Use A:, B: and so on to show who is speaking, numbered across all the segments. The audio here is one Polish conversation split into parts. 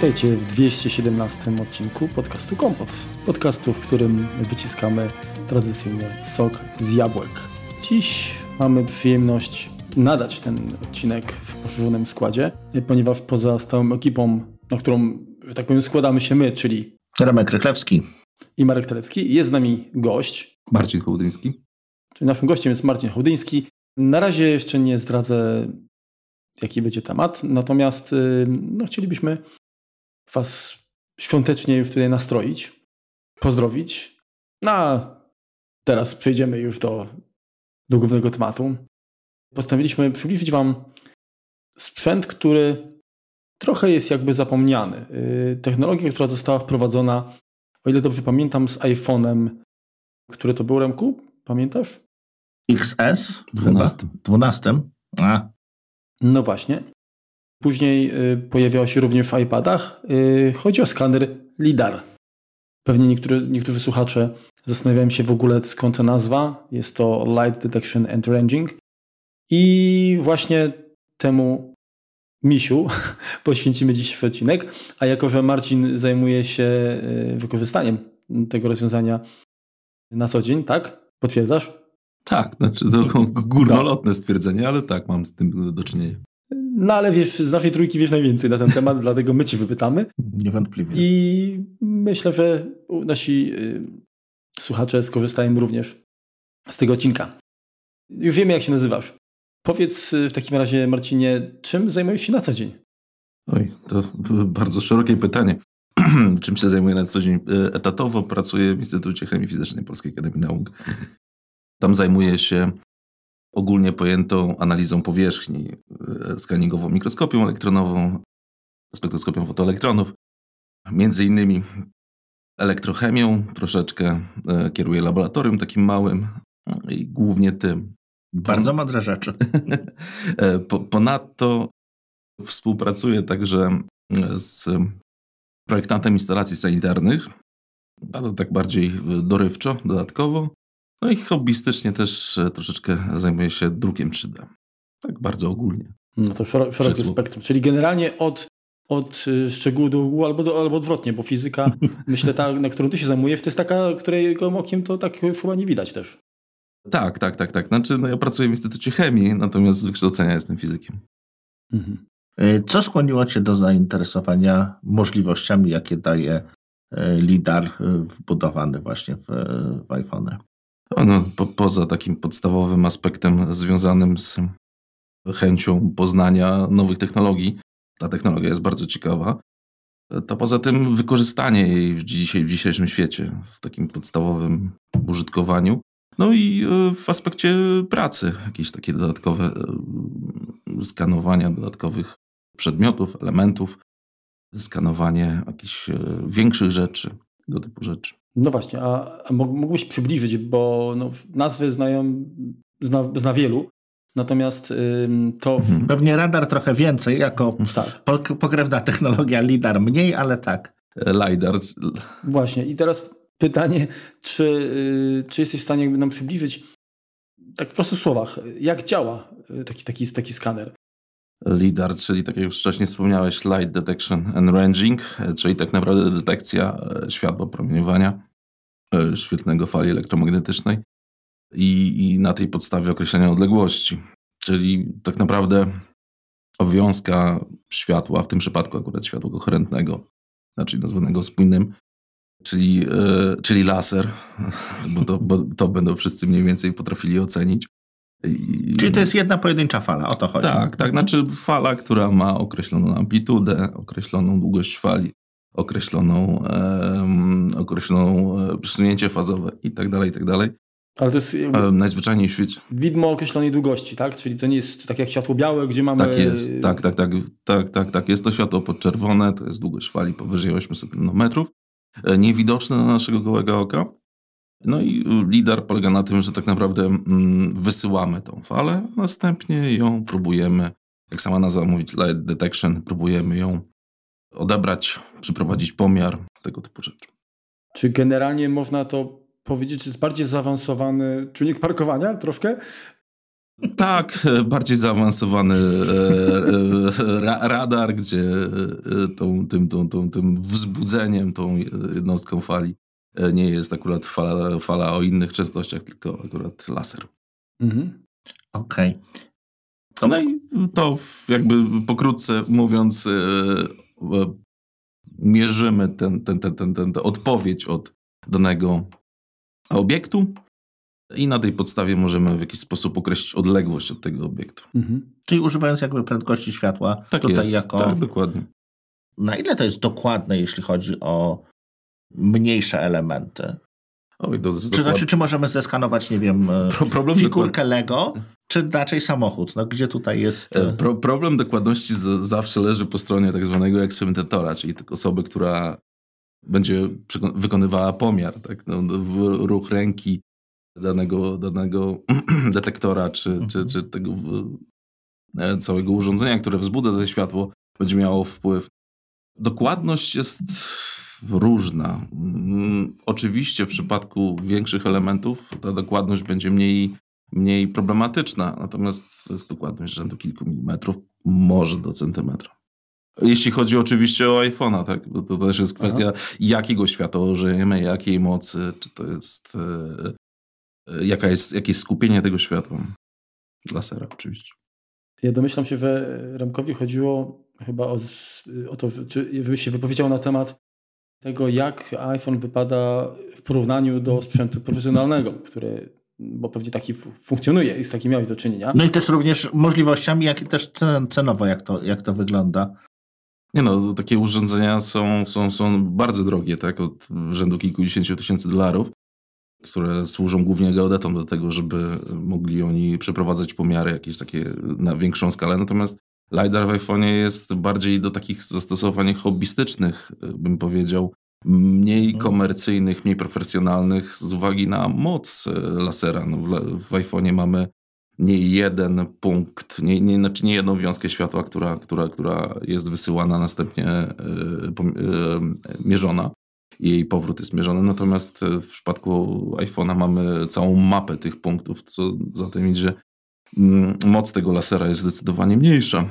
A: Witajcie w 217 odcinku podcastu Kompot. Podcastu, w którym wyciskamy tradycyjnie sok z jabłek. Dziś mamy przyjemność nadać ten odcinek w poszerzonym składzie, ponieważ poza stałą ekipą, na którą, że tak powiem, składamy się my, czyli
B: Remek Rychlewski
A: i Marek Telecki, jest z nami gość.
C: Marcin Hołdyński.
A: Czyli naszym gościem jest Marcin Hołdyński. Na razie jeszcze nie zdradzę, jaki będzie temat, natomiast no, chcielibyśmy Was świątecznie już tutaj nastroić, pozdrowić. No a teraz przejdziemy już do, do głównego tematu. Postanowiliśmy przybliżyć Wam sprzęt, który trochę jest jakby zapomniany. Technologia, która została wprowadzona, o ile dobrze pamiętam, z iPhone'em, który to był, Remku? Pamiętasz?
B: XS?
C: 12.
B: 12. A.
A: No właśnie. Później y, pojawiała się również w iPadach. Y, chodzi o skaner LIDAR. Pewnie niektórzy, niektórzy słuchacze zastanawiają się w ogóle skąd ta nazwa. Jest to Light Detection and Ranging. I właśnie temu misiu poświęcimy dzisiejszy odcinek. A jako, że Marcin zajmuje się y, wykorzystaniem tego rozwiązania na co dzień, tak? Potwierdzasz?
C: Tak, znaczy to górnolotne stwierdzenie, ale tak, mam z tym do czynienia.
A: No ale wiesz, z naszej trójki wiesz najwięcej na ten temat, dlatego my ci wypytamy.
B: Niewątpliwie.
A: I myślę, że nasi y, słuchacze skorzystają również z tego odcinka. Już wiemy, jak się nazywasz. Powiedz y, w takim razie, Marcinie, czym zajmujesz się na co dzień?
C: Oj, to bardzo szerokie pytanie. czym się zajmuję na co dzień? Y, etatowo pracuję w Instytucie Chemii Fizycznej Polskiej Akademii Nauk. Tam zajmuję się ogólnie pojętą analizą powierzchni, e, skaningową mikroskopią elektronową, spektroskopią fotoelektronów, między innymi elektrochemią, troszeczkę e, kieruję laboratorium takim małym i głównie tym.
B: Bardzo mądre rzeczy.
C: E, ponadto współpracuję także z projektantem instalacji sanitarnych, a to tak bardziej dorywczo, dodatkowo. No i hobbystycznie też e, troszeczkę zajmuję się drukiem 3D. Tak bardzo ogólnie.
A: No to szerokie szerokie spektrum. Czyli generalnie od, od e, szczegółu do ogółu albo, do, albo odwrotnie, bo fizyka, myślę, ta, na którą ty się zajmujesz, to jest taka, której okiem to tak chyba nie widać też.
C: Tak, tak, tak, tak. Znaczy, no ja pracuję w Instytucie Chemii, natomiast z wykształcenia jestem fizykiem.
B: Mhm. E, co skłoniło Cię do zainteresowania możliwościami, jakie daje LIDAR wbudowany właśnie w, w iPhone?
C: No, po, poza takim podstawowym aspektem związanym z chęcią poznania nowych technologii, ta technologia jest bardzo ciekawa, to poza tym wykorzystanie jej w, dzisiaj, w dzisiejszym świecie, w takim podstawowym użytkowaniu. No i e, w aspekcie pracy, jakieś takie dodatkowe e, skanowania dodatkowych przedmiotów, elementów, skanowanie jakichś e, większych rzeczy, tego typu rzeczy.
A: No właśnie, a, a mógłbyś przybliżyć, bo no, nazwy znają, zna, zna wielu, natomiast ym, to... W...
B: Mhm. Pewnie radar trochę więcej, jako tak. pokrewna technologia LIDAR mniej, ale tak.
C: LIDAR.
A: Właśnie i teraz pytanie, czy, yy, czy jesteś w stanie nam przybliżyć tak w prostych słowach, jak działa y, taki, taki, taki skaner?
C: LIDAR, czyli tak jak już wcześniej wspomniałeś, Light Detection and Ranging, czyli tak naprawdę detekcja e, światła promieniowania e, świetlnego fali elektromagnetycznej i, i na tej podstawie określenia odległości. Czyli tak naprawdę obowiązka światła, w tym przypadku akurat światła koherentnego, znaczy nazwanego spójnym, czyli, e, czyli laser, bo to, bo to będą wszyscy mniej więcej potrafili ocenić.
B: Czyli to jest jedna pojedyncza fala, o to chodzi.
C: Tak, tak. Znaczy fala, która ma określoną amplitudę, określoną długość fali, określoną, um, określoną e, przesunięcie fazowe i tak dalej, i tak dalej. Ale to jest um, najzwyczajniej w świecie.
A: Widmo określonej długości, tak? Czyli to nie jest tak jak światło białe, gdzie mamy...
C: Tak jest, tak, tak, tak, tak, tak, tak. Jest to światło podczerwone, to jest długość fali powyżej 800 nanometrów, niewidoczne na naszego gołego oka. No i lidar polega na tym, że tak naprawdę mm, wysyłamy tą falę, następnie ją próbujemy, jak sama nazwa mówi, light detection, próbujemy ją odebrać, przeprowadzić pomiar, tego typu rzeczy.
A: Czy generalnie można to powiedzieć, że jest bardziej zaawansowany czujnik parkowania troszkę?
C: Tak, bardziej zaawansowany radar, gdzie tą, tym, tą, tą, tym wzbudzeniem, tą jednostką fali nie jest akurat fala, fala o innych częstościach, tylko akurat laser. Mhm.
B: Okej. Okay.
C: No i to jakby pokrótce mówiąc, mierzymy ten, ten, ten, ten, ten, odpowiedź od danego obiektu i na tej podstawie możemy w jakiś sposób określić odległość od tego obiektu. Mhm.
B: Czyli używając jakby prędkości światła
C: tak tutaj jest, jako... Tak, dokładnie.
B: Na ile to jest dokładne, jeśli chodzi o mniejsze elementy? Oj, to czy, znaczy, czy możemy zeskanować, nie wiem, e, problem figurkę Lego, czy raczej samochód? No, gdzie tutaj jest... E,
C: e, pro, problem dokładności z, zawsze leży po stronie tak zwanego eksperymentatora, czyli osoby, która będzie wykonywała pomiar, tak? No, ruch ręki danego, danego detektora, czy, mhm. czy, czy tego całego urządzenia, które wzbudza to światło, będzie miało wpływ. Dokładność jest różna. Mm, oczywiście w przypadku większych elementów ta dokładność będzie mniej, mniej problematyczna, natomiast to jest dokładność rzędu kilku milimetrów, może do centymetra. Jeśli chodzi oczywiście o iPhone'a, tak? to też jest kwestia, Aha. jakiego światła użyjemy, jakiej mocy, czy to jest, e, e, jaka jest, jakie jest skupienie tego światła. Lasera oczywiście.
A: Ja domyślam się, że Remkowi chodziło chyba o, o to, czy, żebyś się wypowiedział na temat tego, jak iPhone wypada w porównaniu do sprzętu profesjonalnego, który, bo pewnie taki funkcjonuje i z takim miałeś do czynienia.
B: No i też również możliwościami, jak i też cenowo, jak to, jak to wygląda.
C: Nie no, takie urządzenia są, są, są bardzo drogie, tak, od rzędu kilkudziesięciu tysięcy dolarów, które służą głównie geodetom do tego, żeby mogli oni przeprowadzać pomiary jakieś takie na większą skalę, natomiast LiDAR w iPhone'ie jest bardziej do takich zastosowań hobbystycznych, bym powiedział, mniej mhm. komercyjnych, mniej profesjonalnych z uwagi na moc e, lasera. No w, w iPhone'ie mamy nie jeden punkt, nie, nie, znaczy nie jedną wiązkę światła, która, która, która jest wysyłana, następnie y, mierzona. Jej powrót jest mierzony. Natomiast w przypadku iPhone'a mamy całą mapę tych punktów, co za tym idzie moc tego lasera jest zdecydowanie mniejsza.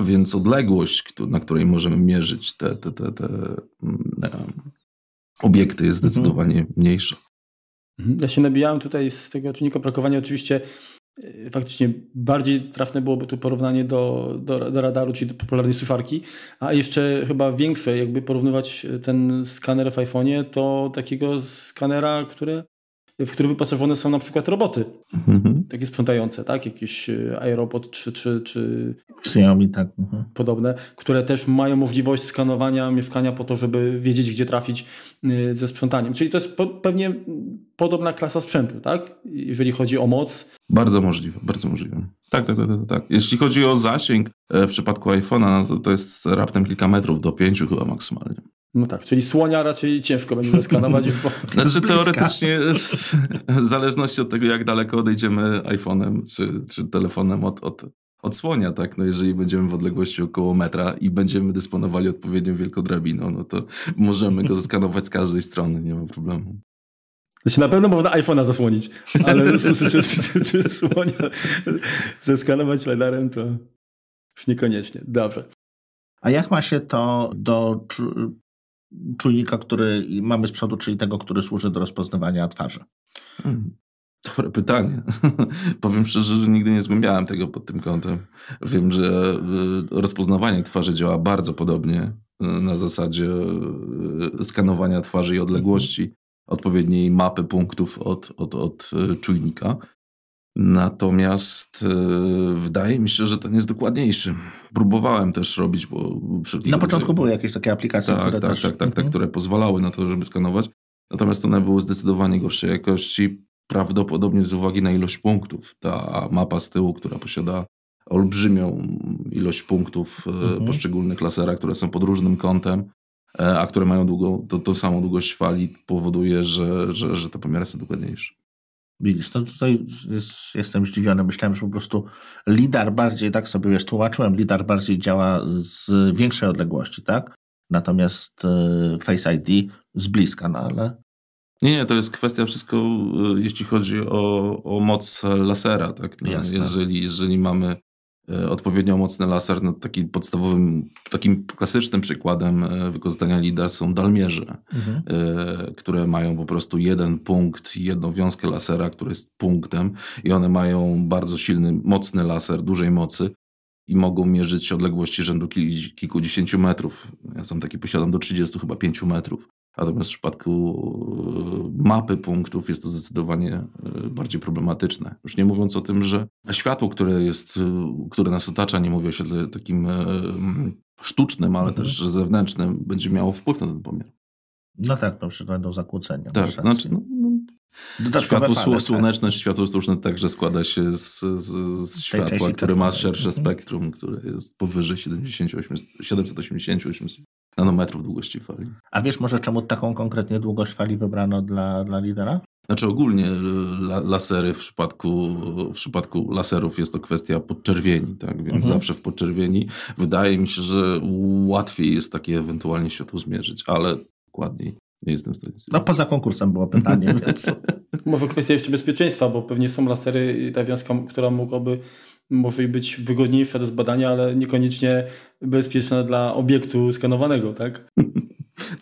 C: Więc odległość, na której możemy mierzyć te, te, te, te mm, obiekty, jest mhm. zdecydowanie mhm. mniejsza.
A: Ja się nabijałem tutaj z tego czynnika brakowania. Oczywiście y, faktycznie bardziej trafne byłoby tu porównanie do, do, do radaru, czyli do popularnej suszarki, a jeszcze chyba większe, jakby porównywać ten skaner w iPhone'ie, to takiego skanera, który w który wyposażone są na przykład roboty mhm. takie sprzątające, tak? Jakieś e, iRobot czy, czy, czy
B: Xiaomi, tak.
A: Mhm. podobne, które też mają możliwość skanowania mieszkania po to, żeby wiedzieć, gdzie trafić e, ze sprzątaniem. Czyli to jest po, pewnie podobna klasa sprzętu, tak? Jeżeli chodzi o moc.
C: Bardzo możliwe, bardzo możliwe. Tak, tak, tak, tak. tak. Jeśli chodzi o zasięg e, w przypadku iPhone'a, no to, to jest raptem kilka metrów, do pięciu chyba maksymalnie.
A: No tak, czyli słonia raczej ciężko będzie zeskanować. Bo...
C: Znaczy teoretycznie w zależności od tego, jak daleko odejdziemy iPhone'em czy, czy telefonem od, od, od słonia, tak? No jeżeli będziemy w odległości około metra i będziemy dysponowali odpowiednią wielką drabiną, no to możemy go zeskanować z każdej strony, nie ma problemu.
A: Znaczy na pewno można iPhone'a zasłonić, ale czy, czy, czy słonia zeskanować LiDARem to już niekoniecznie. Dobrze.
B: A jak ma się to do czujnika, który mamy z przodu, czyli tego, który służy do rozpoznawania twarzy?
C: Hmm. Dobre pytanie. Powiem szczerze, że nigdy nie zgłębiałem tego pod tym kątem. Wiem, że y, rozpoznawanie twarzy działa bardzo podobnie y, na zasadzie y, skanowania twarzy i odległości odpowiedniej mapy punktów od, od, od czujnika. Natomiast yy, wydaje mi się, że ten jest dokładniejszy. Próbowałem też robić, bo
B: Na początku były jakieś takie aplikacje,
C: tak,
B: które
C: tak,
B: też...
C: Tak, tak, mhm. które pozwalały na to, żeby skanować. Natomiast one były zdecydowanie gorszej jakości, prawdopodobnie z uwagi na ilość punktów. Ta mapa z tyłu, która posiada olbrzymią ilość punktów e, mhm. poszczególnych laserach, które są pod różnym kątem, e, a które mają długą, to, to samą długość fali, powoduje, że, że, że te pomiary są dokładniejsze.
B: Widzisz, to tutaj jest, jestem zdziwiony. Myślałem, że po prostu lidar bardziej, tak sobie wiesz, tłumaczyłem, lidar bardziej działa z większej odległości, tak? Natomiast e, Face ID z bliska, no ale
C: Nie, nie, to jest kwestia wszystko, y, jeśli chodzi o, o moc lasera. Tak? No, jeżeli, jeżeli mamy odpowiednio mocny laser, no taki podstawowym, takim klasycznym przykładem y, wykorzystania LIDA są dalmierze, mhm. które mają po prostu jeden punkt, jedną wiązkę lasera, który jest punktem i one mają bardzo silny, mocny laser, dużej mocy i mogą mierzyć odległości rzędu kilkudziesięciu metrów. Ja sam taki posiadam do 30 chyba 5 metrów. Natomiast w przypadku e, mapy punktów jest to zdecydowanie e, bardziej problematyczne. Już nie mówiąc o tym, że światło, które, jest, e, które nas otacza, nie mówię o świetle takim sztucznym, ale mhm. też zewnętrznym, będzie miało wpływ na ten pomiar.
B: No tak, to przykład do zakłócenia.
C: Tak, znaczy, no, no, światło fale, słoneczne, tak. światło sztuczne także składa się z, z, z światła, które ma szersze mhm. spektrum, które jest powyżej 78, 788 nanometrów długości fali.
B: A wiesz może czemu taką konkretnie długość fali wybrano dla, dla lidera?
C: Znaczy ogólnie la, lasery w przypadku, w przypadku laserów jest to kwestia podczerwieni, tak? Więc mhm. zawsze w podczerwieni wydaje mi się, że łatwiej jest takie ewentualnie światło zmierzyć, ale dokładniej nie jestem w stanie.
B: No poza konkursem było pytanie, więc...
A: Może kwestia jeszcze bezpieczeństwa, bo pewnie są lasery i ta wiązka, która mogłaby może być wygodniejsza do zbadania, ale niekoniecznie bezpieczna dla obiektu skanowanego, tak?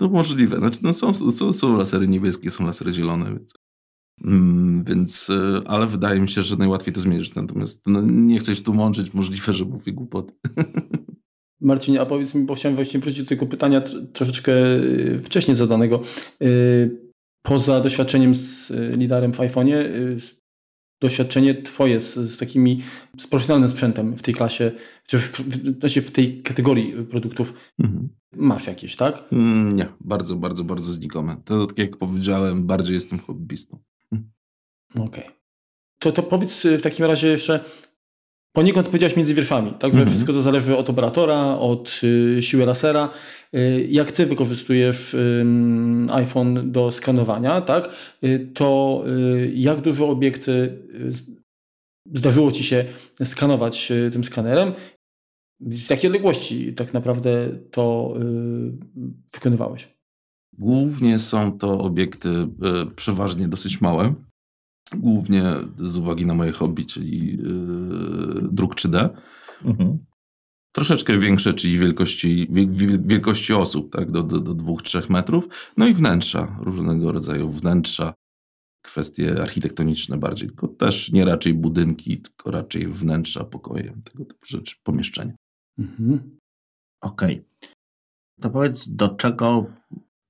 C: No możliwe. Znaczy, no są, są, są lasery niebieskie, są lasery zielone, więc, mm, więc e, ale wydaje mi się, że najłatwiej to zmierzyć. Natomiast no, nie chcę się tłumaczyć, możliwe, że mówię głupoty.
A: Marcin, a powiedz mi, bo chciałem właśnie wrócić do tego pytania troszeczkę y, wcześniej zadanego. Y, poza doświadczeniem z y, liderem w iPhone'ie, doświadczenie twoje z, z, takimi, z profesjonalnym sprzętem w tej klasie, czy w, w, znaczy w tej kategorii produktów mhm. masz jakieś, tak?
C: Mm, nie, bardzo, bardzo, bardzo znikome. To tak jak powiedziałem, bardziej jestem hobbystą.
A: Okej. Okay. To, to powiedz w takim razie jeszcze, Poniekąd powiedziałeś między wierszami, także mm -hmm. wszystko to zależy od operatora, od y, siły lasera. Y, jak ty wykorzystujesz y, iPhone do skanowania, tak, y, to y, jak dużo obiekty y, zdarzyło ci się skanować tym skanerem? Z jakiej odległości tak naprawdę to wykonywałeś?
C: Głównie są to obiekty przeważnie dosyć małe głównie z uwagi na moje hobby, czyli yy, druk 3D. Mhm. Troszeczkę większe, czyli wielkości, wielkości osób, tak, do, do, do 2-3 metrów. No i wnętrza, różnego rodzaju wnętrza, kwestie architektoniczne bardziej, tylko też nie raczej budynki, tylko raczej wnętrza, pokoje, tego typu rzeczy, pomieszczenia. Mhm.
B: Okej. Okay. To powiedz, do czego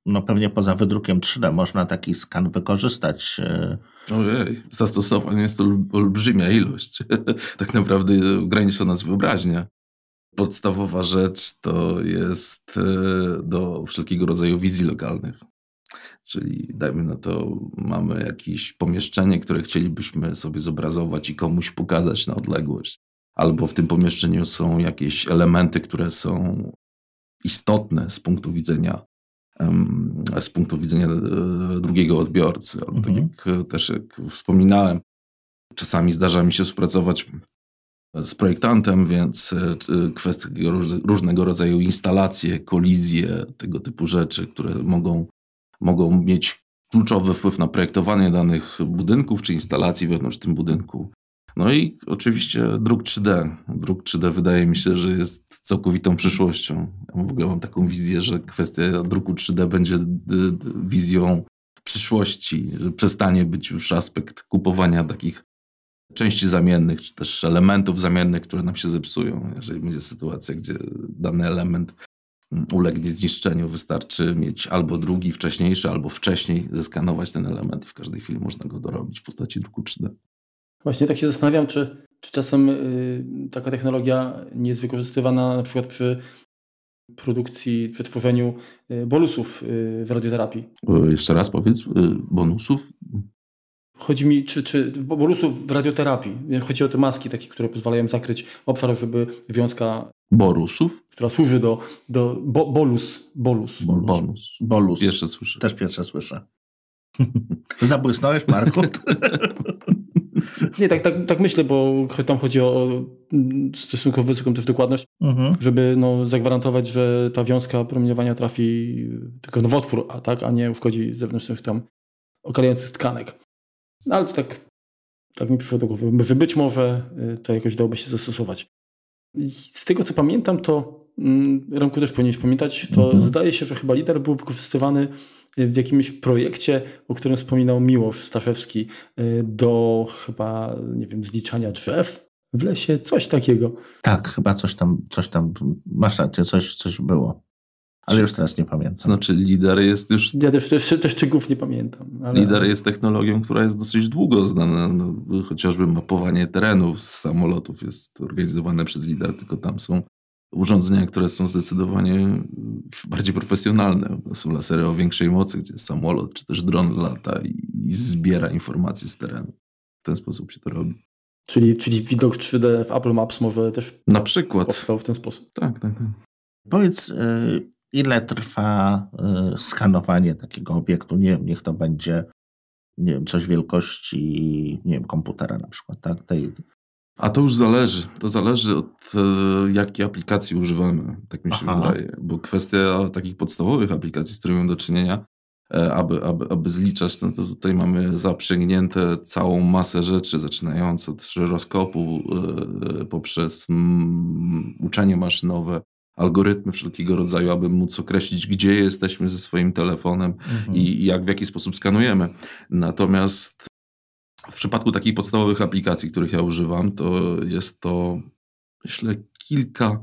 B: no pewnie poza wydrukiem 3D można taki skan wykorzystać. E,
C: Ojej, zastosowań jest to olbrzymia ilość. tak naprawdę ogranicza nas wyobraźnia. Podstawowa rzecz to jest e, do wszelkiego rodzaju wizji lokalnych. Czyli dajmy na to, mamy jakieś pomieszczenie, które chcielibyśmy sobie zobrazować i komuś pokazać na odległość. Albo w tym pomieszczeniu są jakieś elementy, które są istotne z punktu widzenia z punktu widzenia e, drugiego odbiorcy. Albo tak mhm. tak jak też jak wspominałem, czasami zdarza mi się współpracować z projektantem, więc e, kwestie różnego rodzaju instalacje, kolizje, tego typu rzeczy, które mogą, mogą mieć kluczowy wpływ na projektowanie danych budynków czy instalacji wewnątrz tym budynku. No i oczywiście druk 3D. Druk 3D wydaje mi się, że jest całkowitą przyszłością. Ja w ogóle mam taką wizję, że kwestia druku 3D będzie wizją przyszłości, że przestanie być już aspekt kupowania takich części zamiennych, czy też elementów zamiennych, które nam się zepsują. Jeżeli będzie sytuacja, gdzie dany element ulegnie zniszczeniu, wystarczy mieć albo drugi wcześniejszy, albo wcześniej zeskanować ten element i w każdej chwili można go dorobić w postaci druku 3D.
A: Właśnie tak się zastanawiam, czy, czy czasem y, taka technologia nie jest wykorzystywana na przykład przy produkcji, przy tworzeniu y, bolusów y, w radioterapii.
C: Jeszcze raz powiedz, bonusów?
A: Chodzi mi, czy, czy bolusów w radioterapii. Chodzi o te maski takie, które pozwalają zakryć obszar, żeby wiązka...
C: Borusów?
A: Która służy do... do bo, bolus. Bolus.
C: Bolus. Bonus.
B: Bolus.
C: Pierwsze słyszę.
B: Też pierwsze słyszę. Zabłysnąłeś, Marku?
A: Nie, tak, tak, tak myślę, bo tam chodzi o stosunkowo wysoką też dokładność, mhm. żeby no, zagwarantować, że ta wiązka promieniowania trafi tylko w nowotwór, a, tak, a nie uszkodzi zewnętrznych stron. okalających tkanek. No ale to tak, tak mi przyszło do głowy, że być może y, to jakoś dałoby się zastosować. Z tego co pamiętam, to mm, Remku też powinieneś pamiętać, to mhm. zdaje się, że chyba lider był wykorzystywany w jakimś projekcie, o którym wspominał Miłosz Staszewski, y, do chyba, nie wiem, zliczania drzew w lesie, coś takiego.
B: Tak, chyba coś tam, coś tam, masz rację, coś, coś było. Ale już teraz nie pamiętam.
C: Znaczy, LIDAR jest już.
A: Ja też, też, też szczegółów nie pamiętam.
C: Ale... LIDAR jest technologią, która jest dosyć długo znana. No, chociażby mapowanie terenów z samolotów jest organizowane przez LIDAR, tylko tam są urządzenia, które są zdecydowanie bardziej profesjonalne. Są lasery o większej mocy, gdzie samolot czy też dron lata i zbiera informacje z terenu. W ten sposób się to robi.
A: Czyli, czyli widok 3D w Apple Maps może też
C: na przykład
A: powstał w ten sposób.
C: Tak, tak. tak.
B: Powiedz, y, ile trwa y, skanowanie takiego obiektu? Nie wiem, niech to będzie nie wiem, coś wielkości nie wiem, komputera na przykład, tak? Tej,
C: a to już zależy. To zależy od e, jakiej aplikacji używamy, tak mi się Aha. wydaje. Bo kwestia takich podstawowych aplikacji, z którymi mam do czynienia, e, aby, aby, aby zliczać, no to tutaj mamy zaprzęgnięte całą masę rzeczy, zaczynając od żyroskopu e, poprzez mm, uczenie maszynowe, algorytmy wszelkiego rodzaju, aby móc określić, gdzie jesteśmy ze swoim telefonem mhm. i jak w jaki sposób skanujemy. Natomiast w przypadku takich podstawowych aplikacji, których ja używam, to jest to myślę kilka,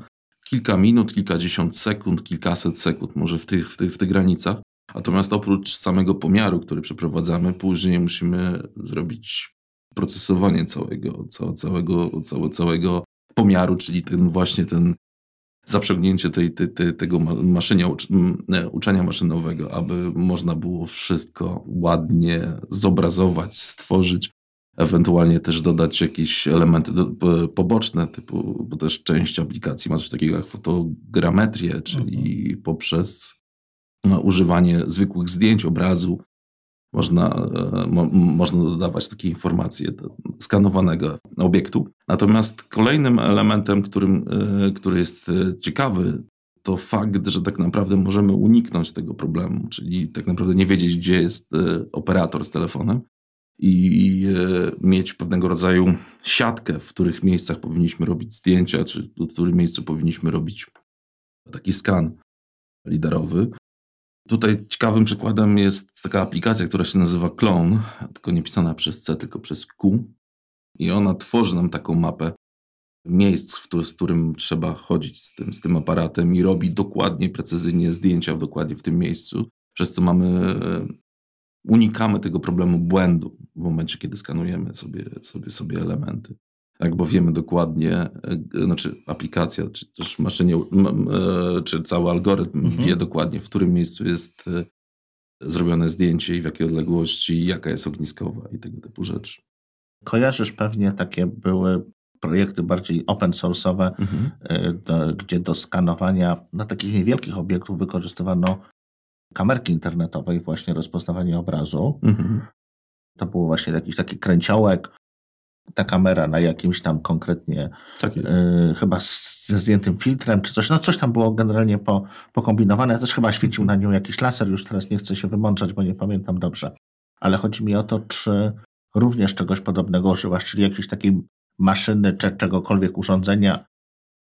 C: kilka minut, kilkadziesiąt sekund, kilkaset sekund, może w tych, w tych, w tych granicach. Natomiast oprócz samego pomiaru, który przeprowadzamy, później musimy zrobić procesowanie całego, całego, całego, całego pomiaru, czyli ten właśnie ten zaprzęgnięcie tej, tej, tej, tego maszynia, uczenia maszynowego, aby można było wszystko ładnie zobrazować, stworzyć, ewentualnie też dodać jakieś elementy poboczne, typu, bo też część aplikacji ma coś takiego jak fotogrametrię, czyli mhm. poprzez no, używanie zwykłych zdjęć, obrazu, można, e, mo, można dodawać takie informacje do skanowanego obiektu. Natomiast kolejnym elementem, którym, e, który jest e, ciekawy, to fakt, że tak naprawdę możemy uniknąć tego problemu, czyli tak naprawdę nie wiedzieć, gdzie jest operator z telefonem i mieć pewnego rodzaju siatkę, w których miejscach powinniśmy robić zdjęcia, czy w którym miejscu powinniśmy robić taki skan liderowy. Tutaj ciekawym przykładem jest taka aplikacja, która się nazywa Clone, tylko nie pisana przez C, tylko przez Q. I ona tworzy nam taką mapę miejsc, w z którym trzeba chodzić z tym, z tym aparatem i robi dokładnie, precyzyjnie zdjęcia dokładnie w tym miejscu, przez co mamy, e, unikamy tego problemu błędu w momencie, kiedy skanujemy sobie, sobie, sobie elementy. Tak, bo wiemy dokładnie, e, znaczy aplikacja, czy też maszynie, e, czy cały algorytm mhm. wie dokładnie, w którym miejscu jest e, zrobione zdjęcie i w jakiej odległości, jaka jest ogniskowa i tego typu rzeczy.
B: Kojarzysz pewnie takie były projekty bardziej open source'owe, mhm. do, gdzie do skanowania na takich niewielkich obiektów wykorzystywano kamerki internetowe i właśnie rozpoznawanie obrazu. Mhm. To był właśnie jakiś taki kręciołek, ta kamera na jakimś tam konkretnie, tak y, chyba ze zdjętym filtrem czy coś, no coś tam było generalnie po, pokombinowane. Ja też chyba świecił na nią jakiś laser, już teraz nie chcę się wymączać, bo nie pamiętam dobrze. Ale chodzi mi o to, czy również czegoś podobnego używasz, czyli jakiejś takiej maszyny czy czegokolwiek urządzenia,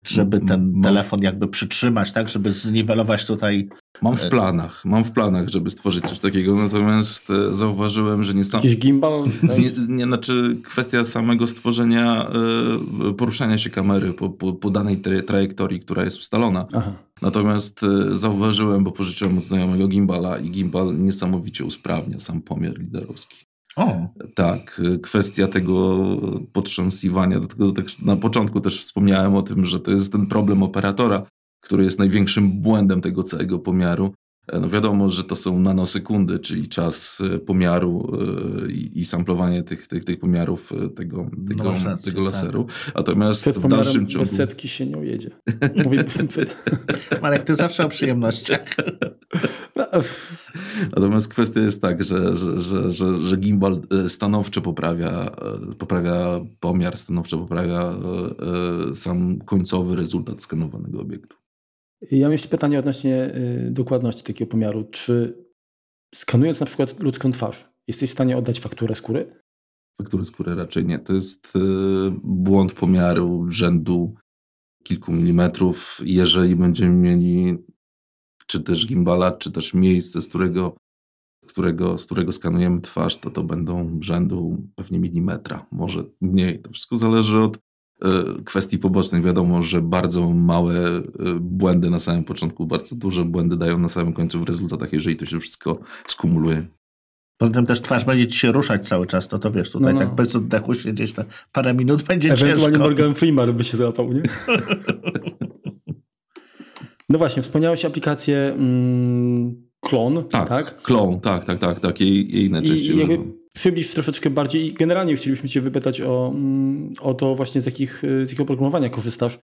B: żeby ten telefon jakby przytrzymać, tak, żeby zniwelować tutaj.
C: Mam w e, planach, mam w planach, żeby stworzyć coś takiego, natomiast e, zauważyłem, że nie sam...
A: Jakiś gimbal?
C: Nie, nie, znaczy kwestia samego stworzenia, e, poruszania się kamery po, po, po danej trajektorii, która jest ustalona. Aha. Natomiast zauważyłem, bo pożyczyłem od znajomego gimbala i gimbal niesamowicie usprawnia sam pomiar liderowski. O. Tak, kwestia tego potrząsiwania. Dlatego tak na początku też wspomniałem o tym, że to jest ten problem operatora, który jest największym błędem tego całego pomiaru. No wiadomo, że to są nanosekundy, czyli czas e, pomiaru e, i, i samplowanie tych, tych, tych pomiarów e, tego, tego, no, szansy, tego laseru. Tak. Natomiast Przed w dalszym ciągu...
A: Bez setki się nie ujedzie.
B: Marek, ty zawsze o przyjemnościach.
C: Natomiast kwestia jest tak, że, że, że, że, że gimbal stanowczo poprawia, poprawia pomiar, stanowczo poprawia sam końcowy rezultat skanowanego obiektu.
A: Ja mam jeszcze pytanie odnośnie y, dokładności takiego pomiaru. Czy skanując na przykład ludzką twarz, jesteś w stanie oddać fakturę skóry?
C: Fakturę skóry raczej nie. To jest y, błąd pomiaru rzędu kilku milimetrów. Jeżeli będziemy mieli czy też gimbala, czy też miejsce, z którego, z którego, z którego skanujemy twarz, to to będą rzędu pewnie milimetra, może mniej. To wszystko zależy od kwestii pobocznych. Wiadomo, że bardzo małe y, błędy na samym początku, bardzo duże błędy dają na samym końcu w rezultatach, jeżeli to się wszystko skumuluje.
B: Poza tym też twarz będzie ci się ruszać cały czas, to to wiesz, tutaj no, no. tak bez oddechu siedzieć to parę minut będzie
A: Ewentualnie
B: ciężko.
A: Ewentualnie Morgan Freeman by się załapał, nie? no właśnie, wspomniałeś aplikację mm, Klon, tak? tak?
C: Klon, tak, tak, tak, tak, jej, jej najczęściej I używam.
A: Przybliż troszeczkę bardziej i generalnie chcielibyśmy cię wypytać o, mm, o to właśnie z, jakich, z jakiego oprogramowania korzystasz.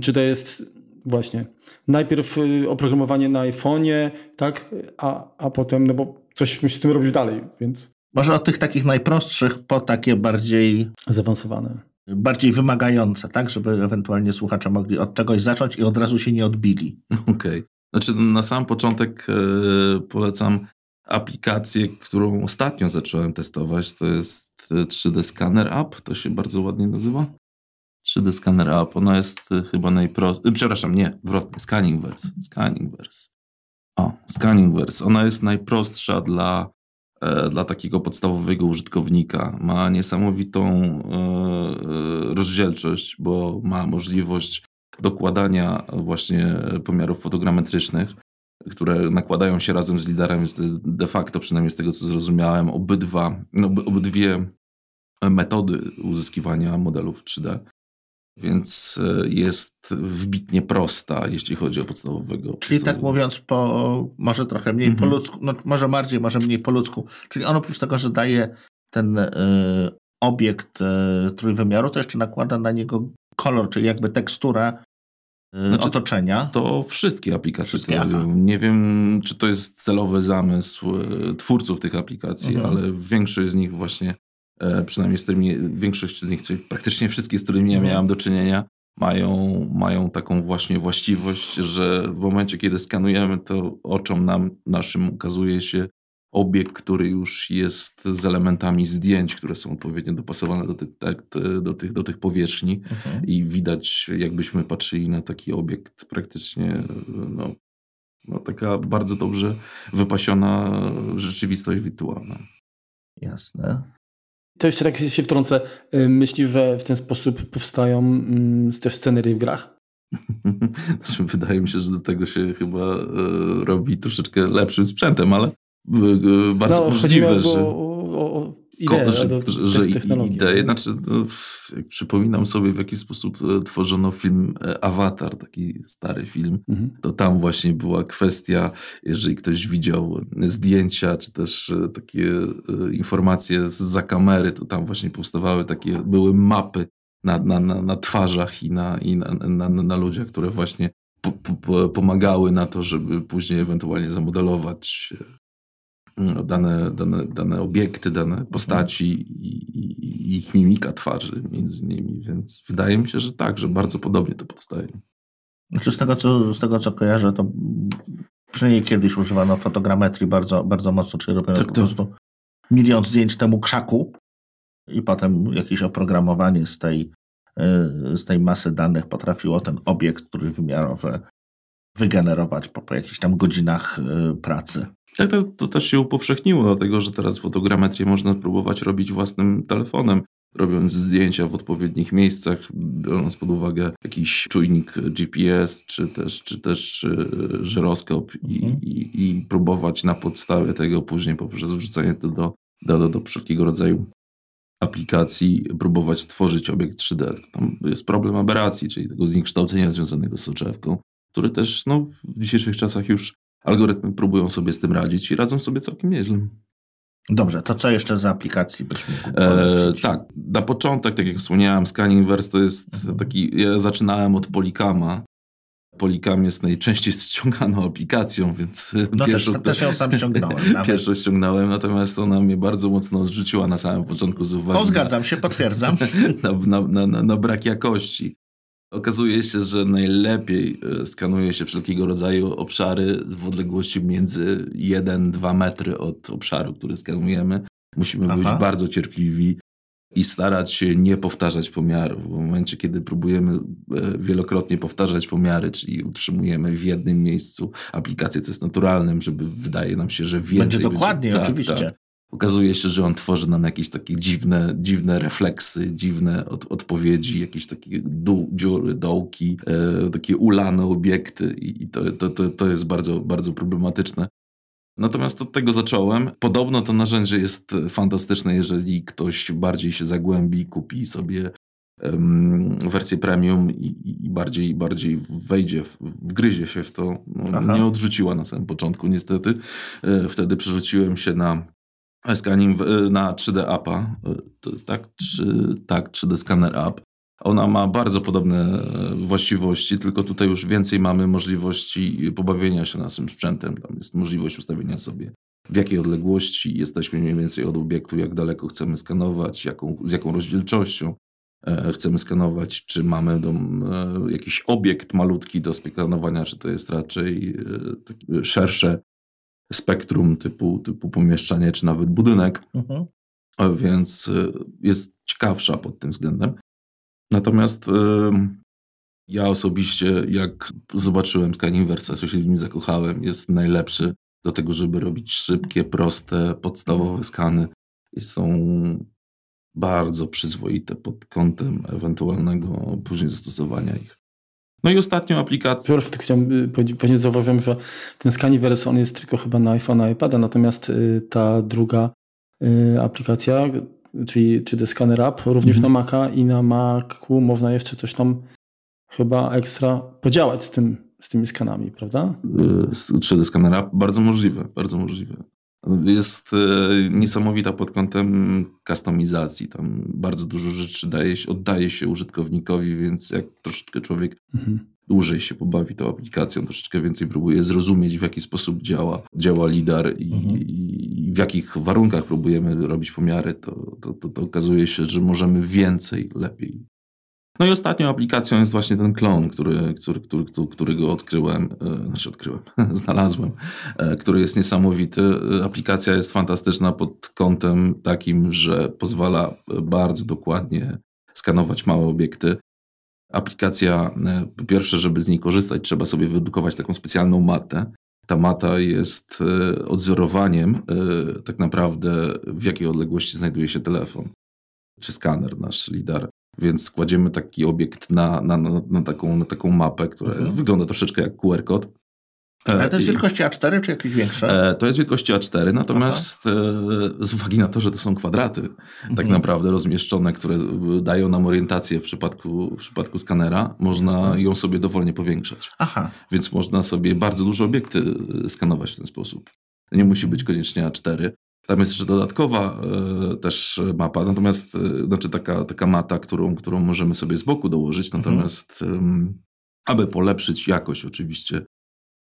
A: Czy to jest właśnie najpierw y, oprogramowanie na iPhone'ie, tak, a, a potem, no bo coś musisz z tym robić dalej, więc...
B: Może od tych takich najprostszych po takie bardziej...
A: Zaawansowane.
B: Bardziej wymagające, tak? Żeby ewentualnie słuchacze mogli od czegoś zacząć i od razu się nie odbili.
C: Okej. Okay. Znaczy na sam początek yy, polecam aplikację, którą ostatnio zacząłem testować. To jest 3D Scanner App. To się bardzo ładnie nazywa. 3D Scanner App. Ona jest e, chyba najprostsza. Przepraszam, nie, wrotnie. Scanningverse. Scanningverse. O, Scanningverse. Ona jest najprostsza dla, e, dla takiego podstawowego użytkownika. Ma niesamowitą e, rozdzielczość, bo ma możliwość dokładania właśnie pomiarów fotogrametrycznych, które nakładają się razem z liderem, więc to jest de facto, przynajmniej z tego co zrozumiałem, obydwa, no, obydwie metody uzyskiwania modelów 3D więc e, jest wybitnie prosta, jeśli chodzi o podstawowego.
B: Czyli tak mówiąc, po, może trochę mniej mhm. po ludzku, no może bardziej, może mniej po ludzku. Czyli on oprócz tego, że daje ten y, obiekt y, trójwymiaru, to jeszcze nakłada na niego kolor, czyli jakby tekstura znaczy, otoczenia.
C: To wszystkie aplikacje wszystkie, to robią. Nie wiem, czy to jest celowy zamysł twórców tych aplikacji, mhm. ale większość z nich właśnie E, przynajmniej z którymi większość z nich, czyli praktycznie wszystkie, z którymi ja mhm. miałem do czynienia, mają, mają taką właśnie właściwość, że w momencie, kiedy skanujemy, to oczom nam, naszym ukazuje się obiekt, który już jest z elementami zdjęć, które są odpowiednio dopasowane do tych, tak, do tych, do tych powierzchni mhm. i widać, jakbyśmy patrzyli na taki obiekt praktycznie, no, no taka bardzo dobrze wypasiona rzeczywistość wirtualna.
B: Jasne.
A: To jeszcze tak się wtrącę. Y, myślisz, że w ten sposób powstają mm, też scenery w grach?
C: Znaczy, wydaje mi się, że do tego się chyba e, robi troszeczkę lepszym sprzętem, ale bardzo no, możliwe, że... O, że, do, że znaczy no, przypominam sobie w jaki sposób e, tworzono film e, Avatar, taki stary film, mhm. to tam właśnie była kwestia, jeżeli ktoś widział zdjęcia, czy też e, takie informacje za kamery, to tam właśnie powstawały takie, były mapy na, na, na, na twarzach i, na, i na, na, na ludziach, które właśnie po, po, pomagały na to, żeby później ewentualnie zamodelować dane, dane, dane obiekty, dane postaci i, i, ich mimika twarzy między nimi, więc wydaje mi się, że tak, że bardzo podobnie to powstaje.
B: Znaczy z tego, co, z tego, co kojarzę, to przynajmniej kiedyś używano fotogrametrii bardzo, bardzo mocno, czyli robiono tak, po prostu milion zdjęć temu krzaku i potem jakieś oprogramowanie z tej, y, z tej masy danych potrafiło ten obiekt trójwymiarowy wygenerować po, po jakichś tam godzinach y, pracy.
C: Tak, to, to też się upowszechniło, dlatego że teraz fotogrametrię można próbować robić własnym telefonem robiąc zdjęcia w odpowiednich miejscach, biorąc pod uwagę jakiś czujnik GPS, czy też, czy też e, żyroskop i, mhm. i, i, próbować na podstawie tego później poprzez wrzucenie to do, do, do, do wszelkiego rodzaju aplikacji próbować tworzyć obiekt 3D. Tam jest problem aberracji, czyli tego zniekształcenia związanego z soczewką, który też no, w dzisiejszych czasach już algorytmy próbują sobie z tym radzić i radzą sobie całkiem nieźle.
B: Dobrze, to co jeszcze za aplikacji byśmy e,
C: Tak, na początek, tak jak wspomniałem, Scanninverse to jest mhm. taki, ja zaczynałem od Polikama. Polikam jest najczęściej ściąganą aplikacją, więc
B: no pierwszą, też, też ją sam ściągnąłem.
C: Pierwszą ściągnąłem, natomiast ona mnie bardzo mocno odrzuciła na samym początku z uwagi
B: o, zgadzam na, się, potwierdzam.
C: Na, na, na, na brak jakości. Okazuje się, że najlepiej e, skanuje się wszelkiego rodzaju obszary w odległości między 1-2 metry od obszaru, który skanujemy. Musimy Aha. być bardzo cierpliwi i starać się nie powtarzać pomiarów. W momencie, kiedy próbujemy e, wielokrotnie powtarzać pomiary, czyli utrzymujemy w jednym miejscu aplikację, co jest naturalnym, żeby wydaje nam się, że więcej...
B: Będzie dokładnie,
C: będzie,
B: tak, oczywiście. Tak.
C: Okazuje się, że on tworzy nam jakieś takie dziwne, dziwne refleksy, dziwne od, odpowiedzi, jakieś takie dół, dziury, dołki, e, takie ulane obiekty i to, to, to, to jest bardzo, bardzo problematyczne. Natomiast od tego zacząłem. Podobno to narzędzie jest fantastyczne, jeżeli ktoś bardziej się zagłębi, kupi sobie um, wersję premium i, i, bardziej, bardziej wejdzie, wgryzie się w to. No, nie odrzuciła na samym początku niestety. E, wtedy przerzuciłem się na scanning na 3D appa. E, to jest tak, 3, tak 3D scanner app. Ona ma bardzo podobne e, właściwości, tylko tutaj już więcej mamy możliwości pobawienia się naszym sprzętem. Tam jest możliwość ustawienia sobie w jakiej odległości jesteśmy mniej więcej od obiektu, jak daleko chcemy skanować, jaką, z jaką rozdzielczością e, chcemy skanować, czy mamy do, e, jakiś obiekt malutki do skanowania, czy to jest raczej e, szersze spektrum typu, typu pomieszczanie, czy nawet budynek. Mhm. Więc e, jest ciekawsza pod tym względem. Natomiast ja osobiście, jak zobaczyłem Skyniversa, to się w nim zakochałem, jest najlepszy do tego, żeby robić szybkie, proste, podstawowe skany i są bardzo przyzwoite pod kątem ewentualnego później zastosowania ich. No i ostatnią aplikację.
A: Przepraszam, chciałem y, powiedzieć, właśnie zauważyłem, że ten Scaniverse on jest tylko chyba na iPhone, na iPada, natomiast y, ta druga y, aplikacja czyli czy The Scanner App, również mhm. na Maca i na Macu można jeszcze coś tam chyba ekstra podziałać z, tym, z tymi skanami, prawda?
C: 3D Scanner App, bardzo możliwe, bardzo możliwe. Jest e, niesamowita pod kątem kustomizacji. Tam bardzo dużo rzeczy daje się, oddaje się użytkownikowi, więc jak troszeczkę człowiek mhm. dłużej się pobawi tą aplikacją, troszeczkę więcej próbuje zrozumieć, w jaki sposób działa, działa LIDAR i, mhm. i w jakich warunkach próbujemy robić pomiary, to, to, to, to okazuje się, że możemy więcej, lepiej no i ostatnią aplikacją jest właśnie ten klon, który, który, który, którego odkryłem, e, znaczy odkryłem, znalazłem, e, który jest niesamowity. Aplikacja jest fantastyczna pod kątem takim, że pozwala bardzo dokładnie skanować małe obiekty. Aplikacja, e, po pierwsze, żeby z niej korzystać, trzeba sobie wyedukować taką specjalną matę. Ta mata jest odzorowaniem tak naprawdę w jakiej odległości znajduje się telefon czy skaner, nasz lidar. Więc kładziemy taki obiekt na, na, na, na taką, na taką mapę, która mhm. wygląda troszeczkę jak QR-kod.
B: Ale to jest wielkości A4 czy jakieś większe?
C: E, to jest wielkości A4, natomiast Aha. E, z uwagi na to, że to są kwadraty tak mhm. tak naprawdę rozmieszczone, które dają nam orientację w przypadku, w przypadku skanera, można Jasne. ją sobie dowolnie powiększać. Aha. Więc można sobie bardzo duże obiekty skanować w ten sposób. Nie musi być koniecznie A4. Tam jest jeszcze dodatkowa e, też mapa, natomiast e, znaczy taka, taka mata, którą, którą możemy sobie z boku dołożyć, mhm. natomiast mhm. aby polepszyć jakość oczywiście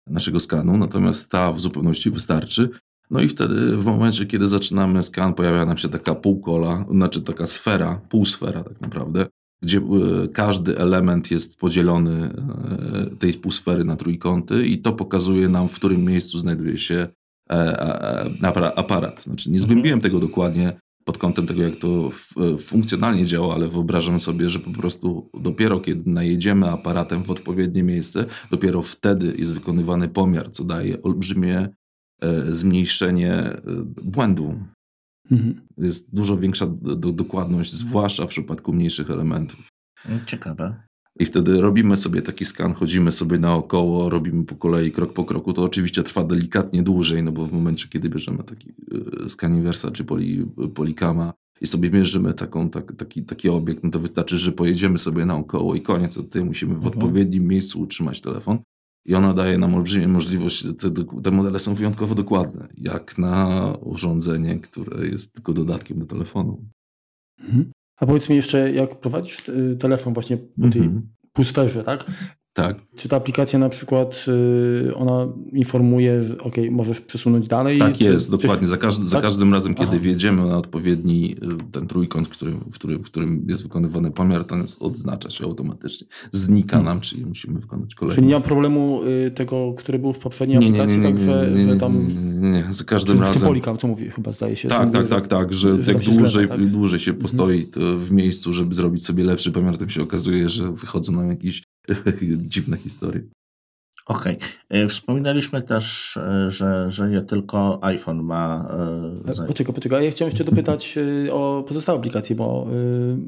C: naszego skanu, natomiast ta w zupełności wystarczy. No i wtedy w momencie, kiedy zaczynamy skan, pojawia nam się taka półkola, znaczy taka sfera, półsfera tak naprawdę, gdzie e, każdy element jest podzielony tej półsfery na trójkąty i to pokazuje nam, w którym miejscu znajduje się aparat. Znaczy, nie zgłębiłem tego dokładnie pod kątem tego, jak to funkcjonalnie działa, ale wyobrażam sobie, że po prostu dopiero kiedy najedziemy aparatem w odpowiednie miejsce, dopiero wtedy jest wykonywany pomiar, co daje olbrzymie e, zmniejszenie błędu. Mhm. Jest dużo większa dokładność, zwłaszcza w przypadku mniejszych elementów.
B: Ciekawe.
C: I wtedy robimy sobie taki skan, chodzimy sobie naokoło, robimy po kolei, krok po kroku. To oczywiście trwa delikatnie dłużej, no bo w momencie, kiedy bierzemy taki e, skaniwersa czy poli, polikama i sobie mierzymy taką, tak, taki, taki obiekt, no to wystarczy, że pojedziemy sobie naokoło i koniec. Tutaj musimy w mhm. odpowiednim miejscu utrzymać telefon. I ona daje nam olbrzymią możliwość, te, te modele są wyjątkowo dokładne, jak na urządzenie, które jest tylko dodatkiem do telefonu.
A: Mhm. A powiedz mi jeszcze, jak prowadzisz y, telefon właśnie po tej mhm. półsferze, tak?
C: Tak.
A: Czy ta aplikacja na przykład y, ona informuje, że ok, możesz przesunąć dalej?
C: Tak
A: czy,
C: jest, czy... dokładnie. Za, każdy, tak? za każdym razem, kiedy Aha. wjedziemy na odpowiedni y, ten trójkąt, który, w, którym, w którym jest wykonywany pomiar, to odznacza się automatycznie. Znika nam, czyli musimy wykonać kolejny.
A: Czyli nie ma problemu y, tego, który był w poprzedniej nie, aplikacji, nie, nie, nie, tak, że, tam...
C: Nie, nie, za każdym razem...
A: Typolika, co mówię, chyba zdaje się.
C: Tak, tak, tak, tak, że, że jak dłużej, tak? dłużej się mhm. postoi w miejscu, żeby zrobić sobie lepszy pomiar, tym się okazuje, że wychodzą nam jakieś dziwne historie.
B: Okej. Okay. E, wspominaliśmy też, e, że, że nie tylko iPhone ma.
A: E, poczekaj, poczekaj. Ja chciałem jeszcze dopytać o pozostałe aplikacje, bo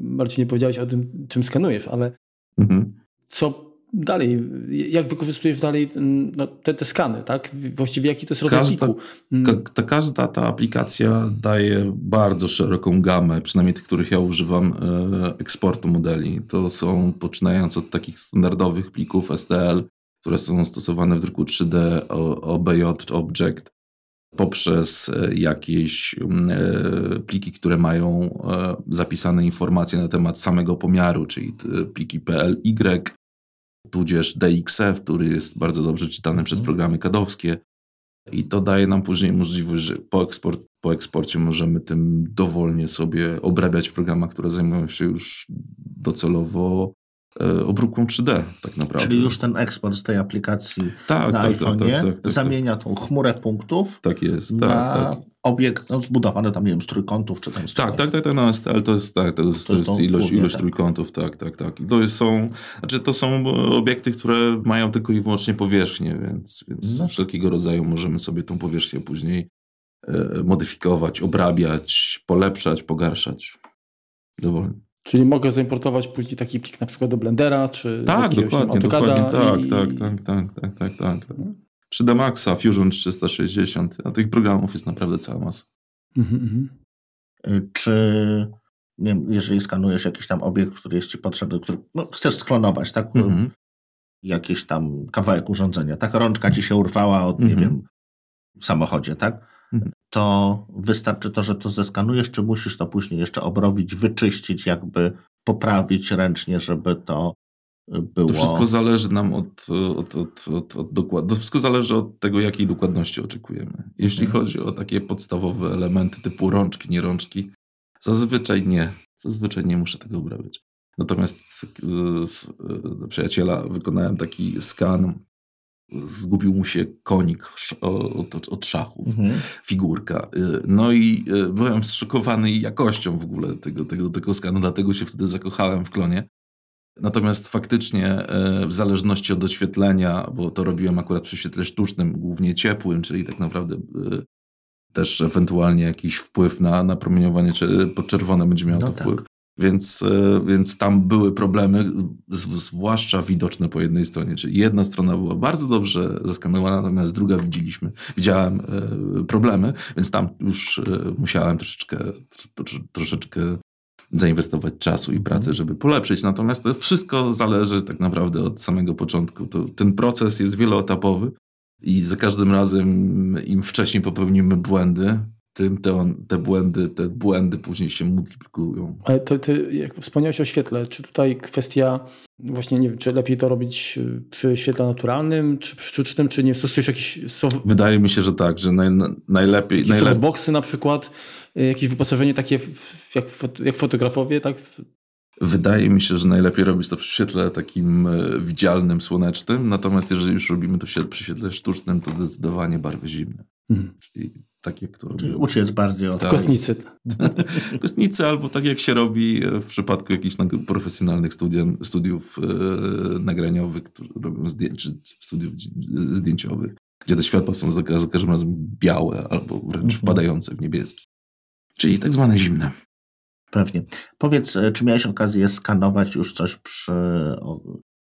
A: Marcinie powiedziałeś o tym, czym skanujesz, ale mhm. co dalej, jak wykorzystujesz dalej no, te, te skany, tak? Właściwie jaki to jest rodzaj każda,
C: mm. ka, każda ta aplikacja daje bardzo szeroką gamę, przynajmniej tych, których ja używam, eksportu modeli. To są poczynając od takich standardowych plików STL, które są stosowane w druku 3D, OBJ Object, poprzez e, jakieś mm, e, pliki, które mają e, zapisane informacje na temat samego pomiaru, czyli pliki PLY, tudzież DXF, który jest bardzo dobrze czytany przez mhm. programy kadowskie. I to daje nam później możliwość, że po, eksport, po eksporcie możemy tym dowolnie sobie obrabiać w programach, które zajmują się już docelowo obróbką 3D tak naprawdę.
B: Czyli już ten eksport z tej aplikacji tak, na tak, iPhone'ie tak, tak, tak, tak zamienia tą chmurę punktów
C: tak jest,
B: na tak, obiekt no, zbudowany tam, nie wiem, z trójkątów czy tam z
C: Tak, tak, tak, tak, no STL to jest, tak, to jest, to jest, ilość, ilość trójkątów, tak, tak, tak. I to są, znaczy to są obiekty, które mają tylko i wyłącznie powierzchnię, więc, więc no. wszelkiego rodzaju możemy sobie tą powierzchnię później e, modyfikować, obrabiać, polepszać, pogarszać. Dowolnie.
A: Czyli mogę zaimportować później taki plik na przykład do Blendera, czy
C: tak, do dokładnie, dokładnie, tak, i... tak, tak, tak, tak, tak, tak, tak. 3D Maxa, Fusion 360, a tych programów jest naprawdę cała masa. Mhm, mhm.
B: Y, czy nie wiem, jeżeli skanujesz jakiś tam obiekt, który jest ci potrzebny, który no, chcesz sklonować, tak? Mhm. Jakiś tam kawałek urządzenia, tak? Rączka ci się urwała od, nie wiem, w samochodzie, tak? Mhm. to wystarczy to, że to zeskanujesz, czy musisz to później jeszcze obrobić, wyczyścić, jakby poprawić ręcznie, żeby to y, było.
C: To wszystko zależy nam od, od, od, od, od dokładności. To wszystko zależy od tego, jakiej dokładności oczekujemy. Jeśli mhm. chodzi o takie podstawowe elementy typu rączki, nie rączki, zazwyczaj nie. Zazwyczaj nie muszę tego obrabiać. Natomiast yy, przyjaciela wykonałem taki skan zgubił mu się konik od, od szachów, mhm. figurka. Y, no i y, byłem zszokowany jakością w ogóle tego, tego, tego skanu, dlatego się wtedy zakochałem w klonie. Natomiast faktycznie y, w zależności od oświetlenia, bo to robiłem akurat przy świetle sztucznym, głównie ciepłym, czyli tak naprawdę też ewentualnie jakiś wpływ na, na promieniowanie podczerwone będzie miało no to tak. wpływ. Więc, e, więc tam były problemy, zwłaszcza widoczne po jednej stronie. Czyli jedna strona była bardzo dobrze zaskanowana, natomiast druga widzieliśmy, widziałem e, problemy, więc tam już e, musiałem troszeczkę, troszeczkę zainwestować czasu i pracy, żeby polepszyć. Natomiast to wszystko zależy tak naprawdę od samego początku. To, ten proces jest wieloetapowy i za każdym razem im wcześniej popełnimy błędy, tym te, te, błędy, te błędy później się multiplikują.
A: Ale to, to, jak wspomniałeś o świetle, czy tutaj kwestia właśnie, nie wiem, czy lepiej to robić y, przy świetle naturalnym, czy przy sztucznym, czy nie stosujesz jakiś soft...
C: Wydaje mi się, że tak, że naj, najlepiej...
A: Jakieś najlepiej... softboxy na przykład, y, jakieś wyposażenie takie jak, jak fotografowie, tak?
C: Wydaje mi się, że najlepiej robić to przy świetle takim e, widzialnym, słonecznym, natomiast jeżeli już robimy to przy świetle sztucznym, to zdecydowanie barwy zimne. Mhm. Czyli takie, które
B: robią. Uciec bardziej od
A: tak. kostnicy.
C: kostnicy albo tak jak się robi w przypadku jakichś profesjonalnych studium, studiów e, nagraniowych, które robią zdjęć, czy studiów zdjęciowych, gdzie te światła są za, za każdym razem białe albo wręcz mhm. wpadające w niebieski. Czyli tak zwane zimne.
B: Pewnie. Powiedz, e, czy miałeś okazję skanować już coś przy,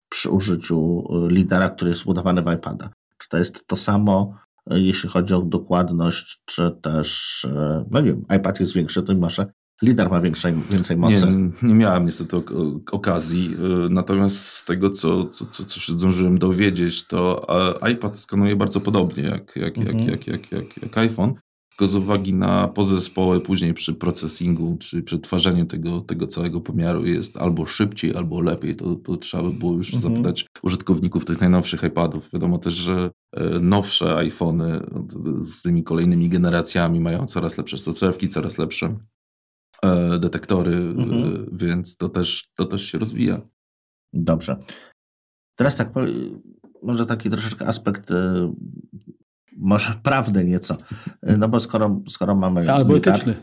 B: przy użyciu e, lidera, który jest wbudowany w iPada? Czy to jest to samo, e, jeśli chodzi o dokładność, czy też, no nie wiem, iPad jest większy, to masz Lider ma większej, więcej mocy.
C: Nie, nie miałem niestety okazji, natomiast z tego, co, co, co się zdążyłem dowiedzieć, to iPad skanuje bardzo podobnie jak, jak, mhm. jak, jak, jak, jak, jak iPhone. Tylko z uwagi na podzespoły później przy processingu, czy przetwarzaniu tego, tego całego pomiaru jest albo szybciej, albo lepiej. To, to trzeba by było już mhm. zapytać użytkowników tych najnowszych iPadów. Wiadomo też, że e, nowsze iPhony z tymi kolejnymi generacjami mają coraz lepsze soczewki, coraz lepsze e, detektory, mhm. więc to też, to też się rozwija.
B: Dobrze. Teraz tak, może taki troszeczkę aspekt może prawdę nieco. No bo skoro, skoro mamy.
A: Albo lidar, etyczny.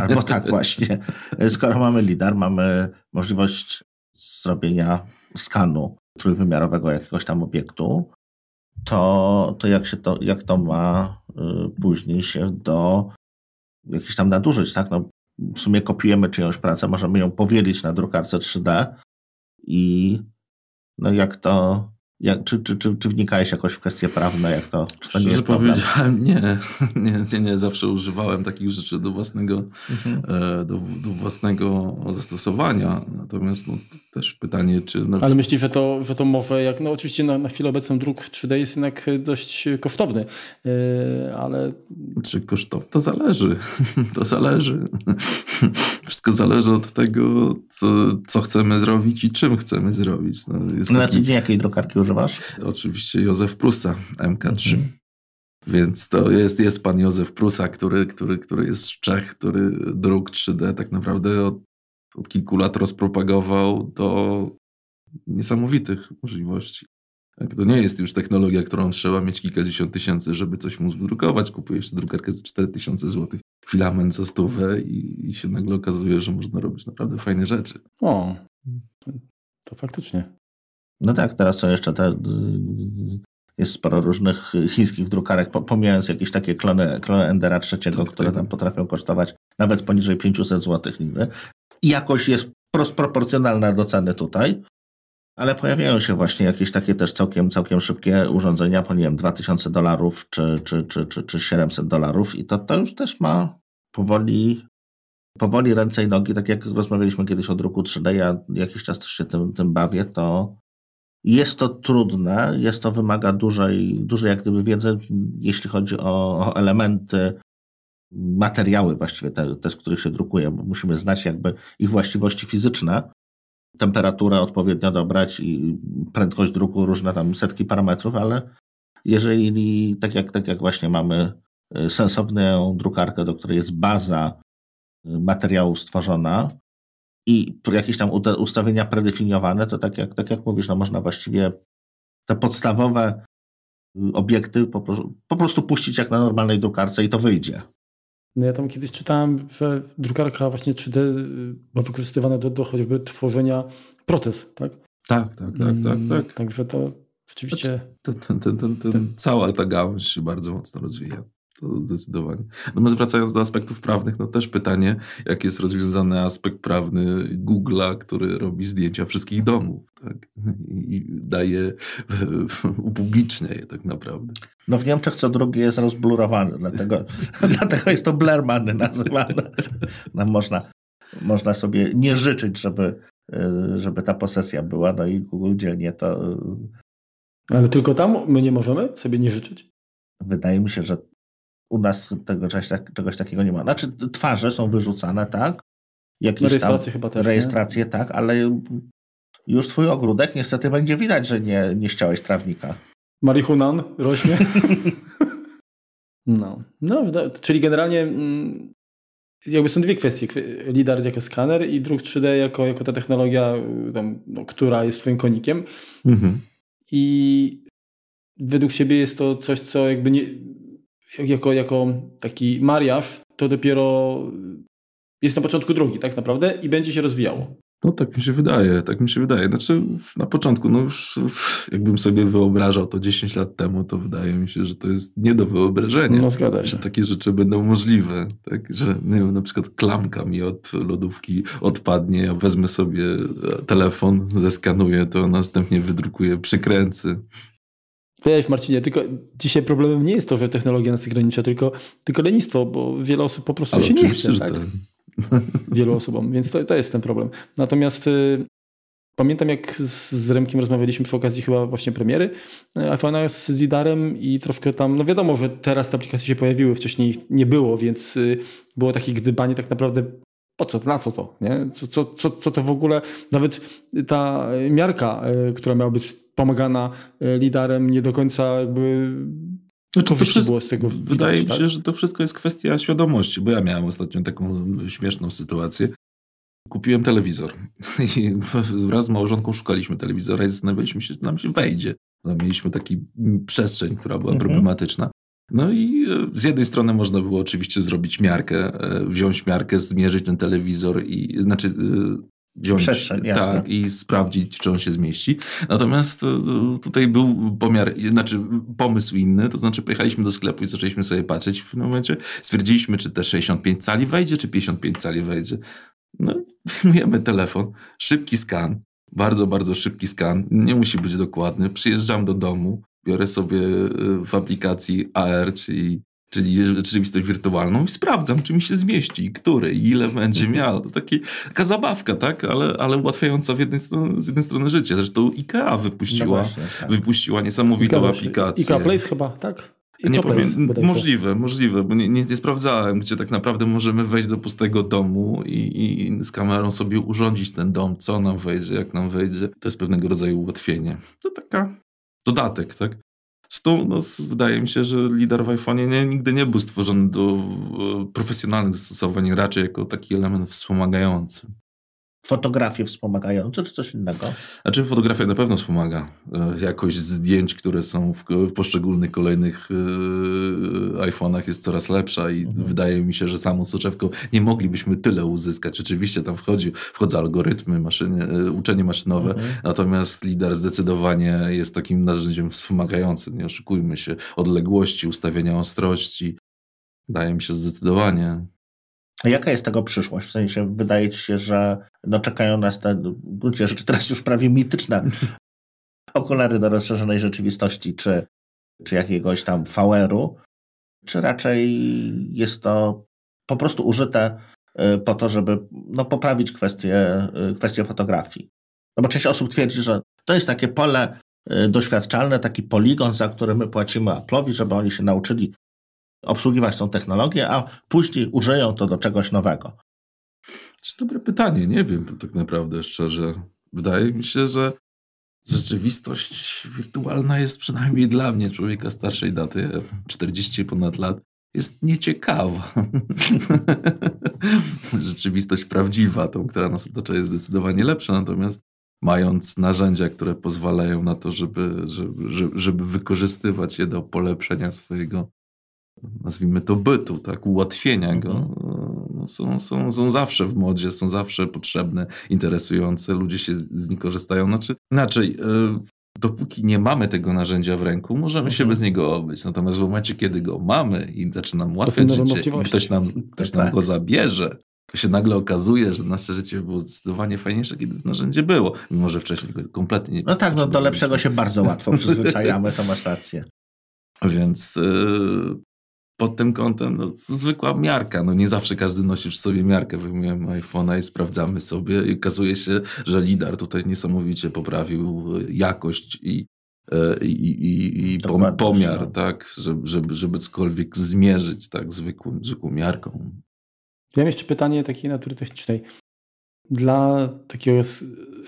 B: Albo tak właśnie. Skoro mamy lidar, mamy możliwość zrobienia skanu trójwymiarowego jakiegoś tam obiektu, to, to, jak, się to jak to ma y, później się do jakichś tam nadużyć, tak? No, w sumie kopiujemy czyjąś pracę, możemy ją powielić na drukarce 3D i no jak to jak, czy, czy, czy, czy wnikałeś jakoś w kwestie prawne, jak to? Czy to
C: nie jest powiedziałem, nie, nie, nie, nie. Zawsze używałem takich rzeczy do własnego, mhm. e, do, do, własnego zastosowania. Natomiast no, też pytanie, czy... No,
A: Ale myślisz, że to, że to może, jak, no oczywiście na, na chwilę obecną druk 3D jest jednak dość kosztowny, yy, ale...
C: Czy kosztowny? To zależy. to zależy. Wszystko zależy od tego, co, co chcemy zrobić i czym chcemy zrobić.
B: No, jest no, taki... Na dzień jakiej drukarki używasz? używasz?
C: Oczywiście Józef Prusa, MK3. Mhm. Więc to jest, jest pan Józef Prusa, który, który, który jest z Czech, który druk 3D tak naprawdę od, od kilku lat rozpropagował do niesamowitych możliwości. Tak, to nie jest już technologia, którą trzeba mieć kilkadziesiąt tysięcy, żeby coś móc wydrukować. Kupujesz drukarkę za 4000 zł, filament za stówę i, i się nagle okazuje, że można robić naprawdę fajne rzeczy.
A: O, to faktycznie.
B: No tak, teraz są jeszcze te. Jest sporo różnych chińskich drukarek, pomijając jakieś takie klony, klony Endera III, tak, które tak. tam potrafią kosztować nawet poniżej 500 zł jakość jest proporcjonalna do ceny tutaj, ale pojawiają się właśnie jakieś takie też całkiem, całkiem szybkie urządzenia po nie wiem, 2000 dolarów czy, czy, czy, czy, czy 700 dolarów i to, to już też ma powoli powoli ręce i nogi, tak jak rozmawialiśmy kiedyś o druku 3D, ja jakiś czas też się tym, tym bawię, to jest to trudne, jest to wymaga dużej, dużej jak gdyby wiedzy, jeśli chodzi o, o elementy, materiały właściwie, te, te, z których się drukuje, bo musimy znać jakby ich właściwości fizyczne, temperaturę odpowiednio dobrać i prędkość druku, różne tam setki parametrów, ale jeżeli tak jak, tak jak właśnie mamy y, sensowną drukarkę, do której jest baza y, materiału stworzona, i jakieś tam ustawienia predefiniowane, to tak jak, tak jak mówisz, no można właściwie te podstawowe y, obiekty po, po prostu puścić jak na normalnej drukarce i to wyjdzie.
A: No ja tam kiedyś czytałem, że drukarka właśnie 3D była wykorzystywana do, do choćby tworzenia protez, tak?
C: Tak, tak, tak, tak. Mm, tak.
A: Także to rzeczywiście...
C: Ten, ten, ten, ten, cała ta gałąź się bardzo mocno rozwija. To zdecydowanie. Natomiast wracając do aspektów prawnych, no też pytanie, jak jest rozwiązany aspekt prawny Google'a, który robi zdjęcia wszystkich domów tak? i daje, upublicznia je tak naprawdę.
B: No w Niemczech co drugi jest rozblurowany, dlatego, dlatego jest to Blermany nazywane. No można, można sobie nie życzyć, żeby, żeby ta posesja była, no i Google dzielnie to...
A: Ale tylko tam my nie możemy sobie nie życzyć?
B: Wydaje mi się, że u nas tego, czegoś, czegoś takiego nie ma. Znaczy twarze są wyrzucane, tak?
A: Jakieś rejestracje chyba też.
B: Rejestracje, nie? tak, ale już twój ogródek niestety będzie widać, że nie, nie ściąłeś trawnika.
A: Marihunan rośnie. no. no, czyli generalnie mm, jakby są dwie kwestie. LIDAR jako skaner i druk 3D jako, jako ta technologia, tam, no, która jest twoim konikiem. Mhm. I według ciebie jest to coś, co jakby nie, jako, jako taki mariaż, to dopiero jest na początku drogi tak naprawdę i będzie się rozwijało.
C: No tak mi się wydaje, tak mi się wydaje. Znaczy na początku, no już jakbym sobie wyobrażał to 10 lat temu, to wydaje mi się, że to jest nie do wyobrażenia.
A: No zgadza się.
C: Że takie rzeczy będą możliwe. Tak, że nie wiem, na przykład klamka mi od lodówki odpadnie, ja wezmę sobie telefon, zeskanuję to, następnie wydrukuję przykręcy.
A: Wiesz, Marcinie, tylko dzisiaj problemem nie jest to, że technologia nas ogranicza, tylko, tylko lenistwo, bo wiele osób po prostu Ale się nie chce. Tak? Wielu osobom, więc to, to jest ten problem. Natomiast y, pamiętam jak z, z Remkiem rozmawialiśmy przy okazji chyba właśnie premiery e, iPhone'a z Zidarem i troszkę tam, no wiadomo, że teraz te aplikacje się pojawiły, wcześniej ich nie było, więc y, było takie gdybanie tak naprawdę po co, na co to, nie? Co, co, co, co to w ogóle, nawet ta miarka, y, która miała być pomagana y, lidarem, nie do końca jakby
C: znaczy, to wszystko, było z tego Wydaje widać, mi się, tak? że to wszystko jest kwestia świadomości, bo ja miałem ostatnio taką śmieszną sytuację. Kupiłem telewizor i wraz z małżonką szukaliśmy telewizora i zastanawialiśmy się, czy nam się wejdzie. No, mieliśmy taki przestrzeń, która była mhm. problematyczna. No i e, z jednej strony można było oczywiście zrobić miarkę, e, wziąć miarkę, zmierzyć ten telewizor i znaczy e, wziąć tak, i sprawdzić, czy on się zmieści. Natomiast tutaj był pomiar, znaczy pomysł inny, to znaczy pojechaliśmy do sklepu i zaczęliśmy sobie patrzeć. W pewnym momencie stwierdziliśmy, czy te 65 cali wejdzie, czy 55 cali wejdzie. No, wyjmujemy telefon, szybki skan, bardzo, bardzo szybki skan, nie musi być dokładny. Przyjeżdżam do domu, biorę sobie y, w aplikacji AR, czyli, czyli rzeczywistość wirtualną i sprawdzam, czy mi się zmieści, który i ile będzie mhm. miał. To taki, taka zabawka, tak? Ale, ale ułatwiająca w jednej z jednej strony życie. Zresztą IKEA wypuściła, no właśnie, tak. wypuściła niesamowitą IKEA, aplikację.
A: IKEA Place chyba, tak?
C: nie powiem, możliwe, możliwe, bo nie, nie, nie, sprawdzałem, gdzie tak naprawdę możemy wejść do pustego domu i, i, z kamerą sobie urządzić ten dom, co nam wejdzie, jak nam wejdzie. To jest pewnego rodzaju ułatwienie. To taka dodatek, tak? Zresztą no, wydaje mi się, że lider w iPhone'ie nie, nigdy nie był stworzony do e, profesjonalnych zastosowań, raczej jako taki element wspomagający
B: fotografie wspomagające, czy coś innego?
C: Znaczy fotografia na pewno wspomaga. E, jakość zdjęć, które są w, w poszczególnych kolejnych yy, iPhone'ach jest coraz lepsza i mhm. wydaje mi się, że samą soczewką nie moglibyśmy tyle uzyskać. Oczywiście tam wchodzi, wchodzą algorytmy, maszyny, yy, uczenie maszynowe, mhm. natomiast lider zdecydowanie jest takim narzędziem wspomagającym. Nie oszukujmy się. Odległości, ustawienia ostrości. Wydaje mi się zdecydowanie.
B: Jaka jest tego przyszłość? W sensie wydaje ci się, że no czekają nas te, w gruncie rzeczy teraz już prawie mityczne okulary do rozszerzonej rzeczywistości, czy, czy jakiegoś tam VR-u, czy raczej jest to po prostu użyte y, po to, żeby no, poprawić kwestię, y, kwestię fotografii. No bo część osób twierdzi, że to jest takie pole y, doświadczalne, taki poligon, za który my płacimy Apple'owi, żeby oni się nauczyli obsługiwać tą technologię, a później użyją to do czegoś nowego?
C: To dobre pytanie, nie wiem tak naprawdę szczerze. Wydaje mi się, że rzeczywistość wirtualna jest przynajmniej dla mnie, człowieka starszej daty, 40 ponad lat, jest nieciekawa. Rzeczywistość prawdziwa, tą, która nas otacza, jest zdecydowanie lepsza, natomiast mając narzędzia, które pozwalają na to, żeby, żeby, żeby wykorzystywać je do polepszenia swojego nazwijmy to bytu, tak, ułatwienia go, mhm. no, są, są, są zawsze w modzie, są zawsze potrzebne, interesujące, ludzie się z nich korzystają. Znaczy, inaczej, e, dopóki nie mamy tego narzędzia w ręku, możemy się mhm. bez niego obyć. Natomiast w momencie, kiedy go mamy i zaczyna nam ułatwiać życie i ktoś nam, ktoś nam tak. go zabierze, to się nagle okazuje, że nasze życie było zdecydowanie fajniejsze, kiedy to narzędzie było, mimo że wcześniej kompletnie nie
B: No tak, no do lepszego się bardzo łatwo przyzwyczajamy, to masz rację.
C: Więc yy, pod tym kątem no, zwykła miarka. No, nie zawsze każdy nosi w sobie miarkę. Wyjmujemy iPhone'a i sprawdzamy sobie i okazuje się, że lidar tutaj niesamowicie poprawił jakość i, e, i, i, i pomiar, no. tak, żeby, żeby, żeby cokolwiek zmierzyć tak, zwykłą, zwykłą miarką.
A: Ja mam jeszcze pytanie takiej natury technicznej. Dla takiego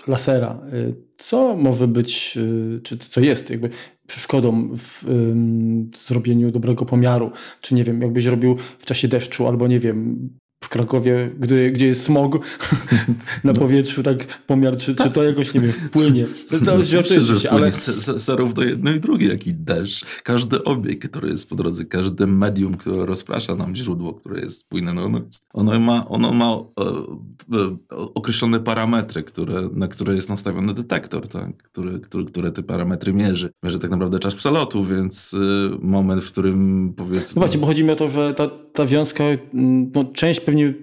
A: lasera, y, co może być, y, czy co jest jakby przeszkodą w, w zrobieniu dobrego pomiaru, czy nie wiem, jakbyś robił w czasie deszczu, albo nie wiem, w Krakowie, gdy, gdzie jest smog na no. powietrzu, tak pomiar, czy, czy to jakoś, nie wiem, wpłynie.
C: No, że się, ale... zarówno jedno i drugie, jak i deszcz. Każdy obiekt, który jest po drodze, każde medium, które rozprasza nam źródło, które jest spójne, no ono, ono ma, ono ma e, e, określone parametry, które, na które jest nastawiony detektor, tak? który, który, które te parametry mierzy. Mierzy tak naprawdę czas przelotu, więc y, moment, w którym powiedzmy...
A: No właśnie, bo chodzi mi o to, że ta, ta wiązka, mm, no, część pewnie pewnie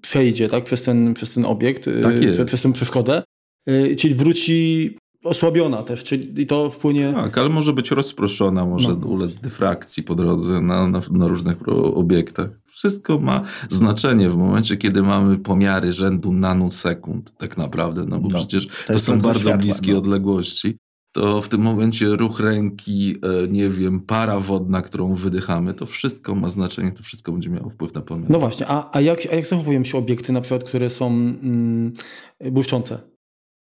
A: przejdzie tak, przez, ten, przez ten obiekt, tak y, przez tę przeszkodę, y, czyli wróci osłabiona też, czyli to wpłynie...
C: Tak, ale może być rozproszona, może no. ulec dyfrakcji po drodze na, na, na, różnych obiektach. Wszystko ma znaczenie w momencie, kiedy mamy pomiary rzędu nanosekund tak naprawdę, no bo no, przecież to, to są bardzo światła, bliskie no. odległości. To w tym momencie ruch ręki, e, nie wiem, para wodna, którą wydychamy, to wszystko ma znaczenie, to wszystko będzie miało wpływ na pomiar.
A: No właśnie, a, a, jak, a jak zachowują się obiekty na przykład, które są mm, błyszczące?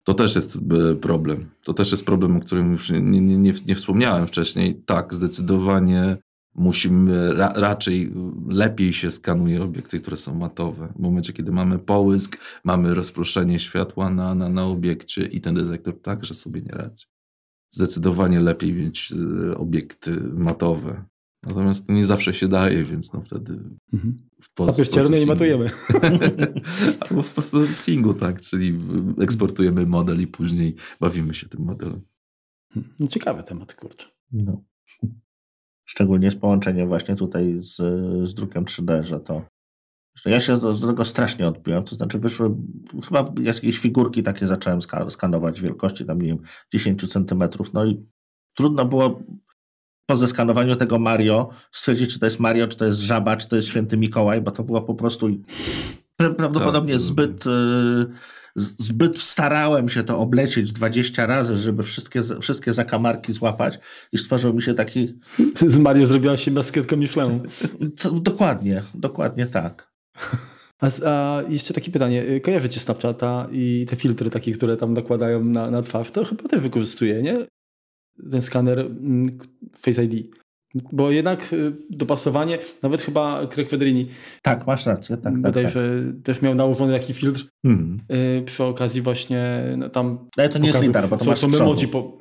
C: To też jest e, problem. To też jest problem, o którym już nie, nie, nie, nie wspomniałem wcześniej. Tak, zdecydowanie musimy ra, raczej lepiej się skanuje obiekty, które są matowe. W momencie, kiedy mamy połysk, mamy rozproszenie światła na, na, na obiekcie i ten detektor także sobie nie radzi. Zdecydowanie lepiej mieć e, obiekty matowe. Natomiast to nie zawsze się daje, więc no wtedy
A: mhm. w post i matujemy.
C: Albo w processingu, tak, czyli eksportujemy model i później bawimy się tym modelem.
A: Hmm. No, ciekawy temat, kurczę. No.
B: Szczególnie z połączeniem właśnie tutaj z, z drukiem 3D, że to ja się do tego strasznie odbiłem, to znaczy wyszły, chyba jakieś figurki takie zacząłem skanować wielkości tam, nie wiem, 10 centymetrów, no i trudno było po zeskanowaniu tego Mario stwierdzić, czy to jest Mario, czy to jest Żaba, czy to jest Święty Mikołaj, bo to było po prostu prawdopodobnie tak, zbyt, y, zbyt starałem się to oblecieć 20 razy, żeby wszystkie, wszystkie zakamarki złapać i stworzył mi się taki...
A: Z Mario zrobiła się maskietką Michelin.
B: dokładnie, dokładnie tak.
A: A, a, jeszcze takie pytanie. Y, kojarzycie Snapchata i te filtry takie, które tam nakładają na, na twarz? To chyba też wykorzystuje, nie? ten skaner mm, Face ID. Bo jednak y, dopasowanie, nawet chyba Craig Federini.
B: Tak, masz rację. Tak,
A: Wydaje,
B: tak,
A: że tak. też miał nałożony taki filtr hmm. przy okazji właśnie no, tam.
B: Ale to nie jest lidar, bo to co, masz co emoji po...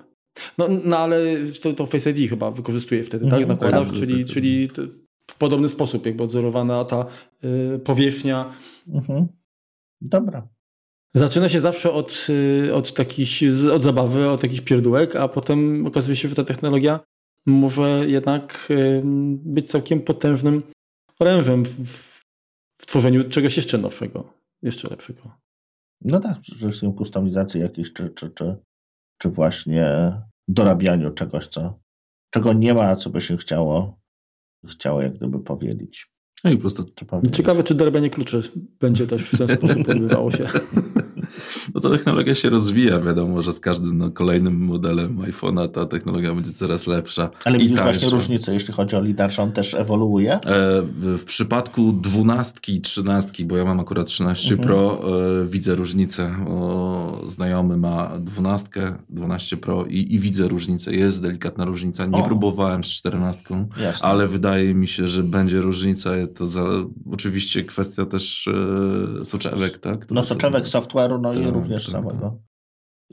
A: no, no ale to, to Face ID chyba wykorzystuje wtedy, tak? Mhm. Nakładasz, tak, czyli, tak, tak. czyli w podobny sposób jakby odzorowana ta y, powierzchnia. Mhm.
B: Dobra.
A: Zaczyna się zawsze od, y, od, takich, od zabawy, od jakichś pierdółek, a potem okazuje się, że ta technologia może jednak y, być całkiem potężnym orężem w, w tworzeniu czegoś jeszcze nowszego, jeszcze lepszego.
B: No tak, że są kustomizacje jakieś, czy, czy, czy, czy właśnie dorabianiu czegoś, co, czego nie ma, co by się chciało, chciało jak gdyby powiedzieć.
C: No i po prostu
A: Ciekawe, czy dorabianie kluczy będzie też w ten sposób odbywało się.
C: No to technologia się rozwija, wiadomo, że z każdym no, kolejnym modelem iPhone'a ta technologia będzie coraz lepsza.
B: Ale widzisz tańsza. właśnie różnicę, jeśli chodzi o lidar, on też ewoluuje? E,
C: w, przypadku dwunastki i trzynastki, bo ja mam akurat 13 mhm. Pro, e, widzę różnicę. O, znajomy ma dwunastkę, 12 Pro i, i, widzę różnicę. Jest delikatna różnica. Nie o. próbowałem z czternastką, ale wydaje mi się, że będzie różnica. To za, oczywiście kwestia też e, soczewek, tak?
B: no soczewek, software'u, no tak, i również tak, samego. Tak.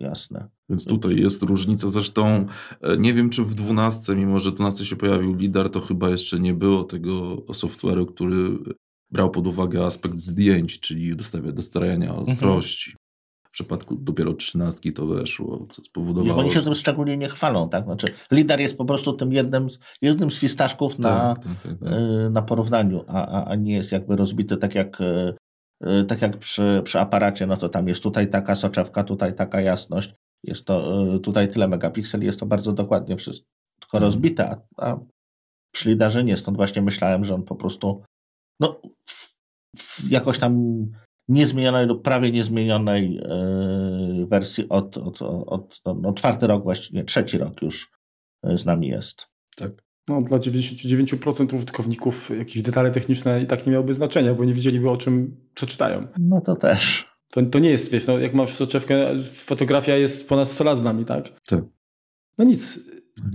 B: Jasne.
C: Więc tutaj jest różnica. Zresztą e, nie wiem, czy w 12, mimo że w 12 się pojawił LIDAR, to chyba jeszcze nie było tego software'u, który brał pod uwagę aspekt zdjęć, czyli dostarania mhm. ostrości. Mhm. W przypadku dopiero 13 to weszło, co spowodowało...
B: Oni się tym szczególnie nie chwalą, tak? Znaczy, LIDAR jest po prostu tym jednym z, jednym z fistaszków na, tak, tak, tak, tak. E, na porównaniu, a, a, a nie jest jakby rozbity tak jak e, tak jak przy, przy aparacie, no to tam jest tutaj taka soczewka, tutaj taka jasność, jest to y, tutaj tyle megapikseli, jest to bardzo dokładnie wszystko mhm. rozbite, a, a przy lidarze nie, stąd właśnie myślałem, że on po prostu no, w, w jakoś tam niezmienionej lub prawie niezmienionej yy, wersji od, od, od no, no, czwarty rok właściwie, trzeci rok już z nami jest.
C: Tak
A: no, dla 99% użytkowników jakieś detale techniczne i tak nie miałyby znaczenia, bo nie wiedzieliby o czym przeczytają.
B: No to też.
A: To, to nie jest, wiesz, no, jak masz soczewkę, fotografia jest ponad 100 lat z nami, tak?
C: Tak.
A: No nic.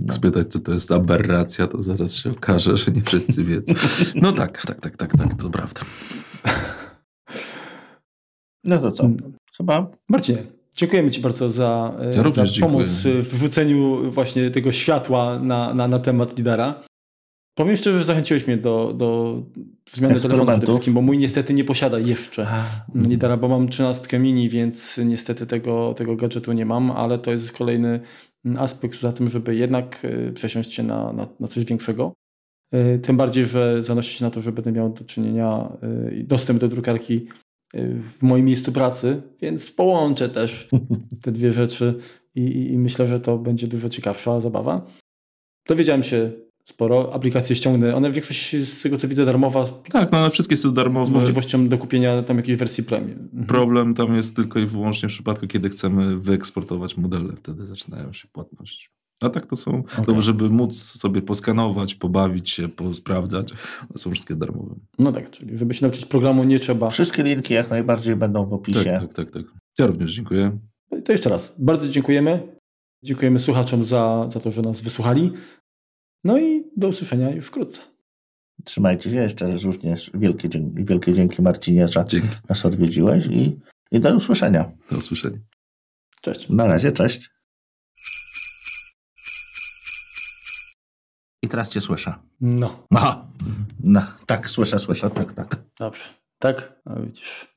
C: Jak spytać, co to jest aberracja, to zaraz się okaże, że nie wszyscy wiedzą. No tak, tak, tak, tak, tak, to prawda.
B: No to co? Chyba.
A: Marcinie, Dziękujemy Ci bardzo za,
C: ja
A: za pomoc dziękuję. w wrzuceniu właśnie tego światła na, na, na temat lidera. Powiem szczerze, że zachęciłeś mnie do, do zmiany telefonu przede wszystkim, bo mój niestety nie posiada jeszcze lidera, bo mam 13 mini, więc niestety tego, tego gadżetu nie mam, ale to jest kolejny aspekt za tym, żeby jednak e, przesiąść się na, na, na coś większego. E, tym bardziej, że zanosi się na to, że będę miał do czynienia e, dostęp do drukarki w moim miejscu pracy, więc połączę też te dwie rzeczy i, i myślę, że to będzie dużo ciekawsza zabawa. Dowiedziałem się sporo. Aplikacje ściągnę. One większość z tego co widzę darmowa.
C: Tak, no one wszystkie są darmowe.
A: Z możliwością do kupienia tam jakiejś wersji premium.
C: Mhm. Problem tam jest tylko i wyłącznie w przypadku, kiedy chcemy wyeksportować modele. Wtedy zaczynają się płatności. A tak to są, okay. żeby móc sobie poskanować, pobawić się, posprawdzać. To są wszystkie darmowe.
A: No tak, czyli żeby się nauczyć programu nie trzeba.
B: Wszystkie linki jak najbardziej będą w opisie.
C: Tak, tak, tak. tak. Ja również dziękuję.
A: To jeszcze raz, bardzo dziękujemy. Dziękujemy słuchaczom za, za to, że nas wysłuchali. No i do usłyszenia już wkrótce.
B: Trzymajcie się jeszcze również. Wielkie dzięki, wielkie dzięki Marcinie, że dzięki. nas odwiedziłeś i, i do usłyszenia.
C: Do usłyszenia.
A: Cześć.
B: Na razie, cześć. I teraz cię słyszę.
A: No.
B: Aha. No, tak, słyszę, słyszę, tak, tak.
A: Dobrze. Tak? A widzisz.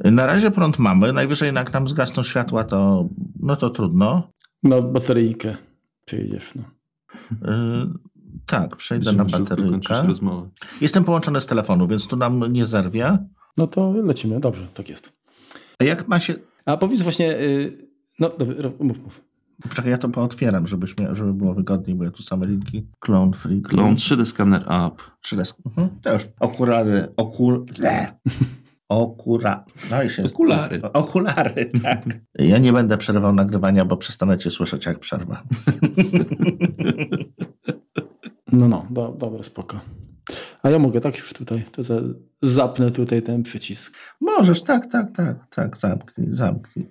B: Na razie prąd mamy. Najwyżej jak nam zgasną światła, to no to trudno.
A: No, bateryjkę przejdziesz, no.
B: Yy, tak, przejdę na bateryjkę. Jestem połączony z telefonu, więc tu nam nie zerwie.
A: No to lecimy, dobrze, tak jest.
B: A jak ma się...
A: A powiedz właśnie, yy, no dobra, mów, mów.
B: Czekaj, ja to pootwieram, żebyś żeby było wygodniej, bo ja tu same linki. Clone Free.
C: Clone 3D Scanner App.
B: 3D. Mhm. To już. Okulary. Okul... Okura... No i się...
C: Okulary.
B: Okulary, tak. Ja nie będę przerywał nagrywania, bo przestanę cię słyszeć jak przerwa.
A: No, no, do, dobra, spoko. A ja mogę tak już tutaj, to za, zapnę tutaj ten przycisk.
B: Możesz, tak, tak, tak, tak, zamknij, zamknij.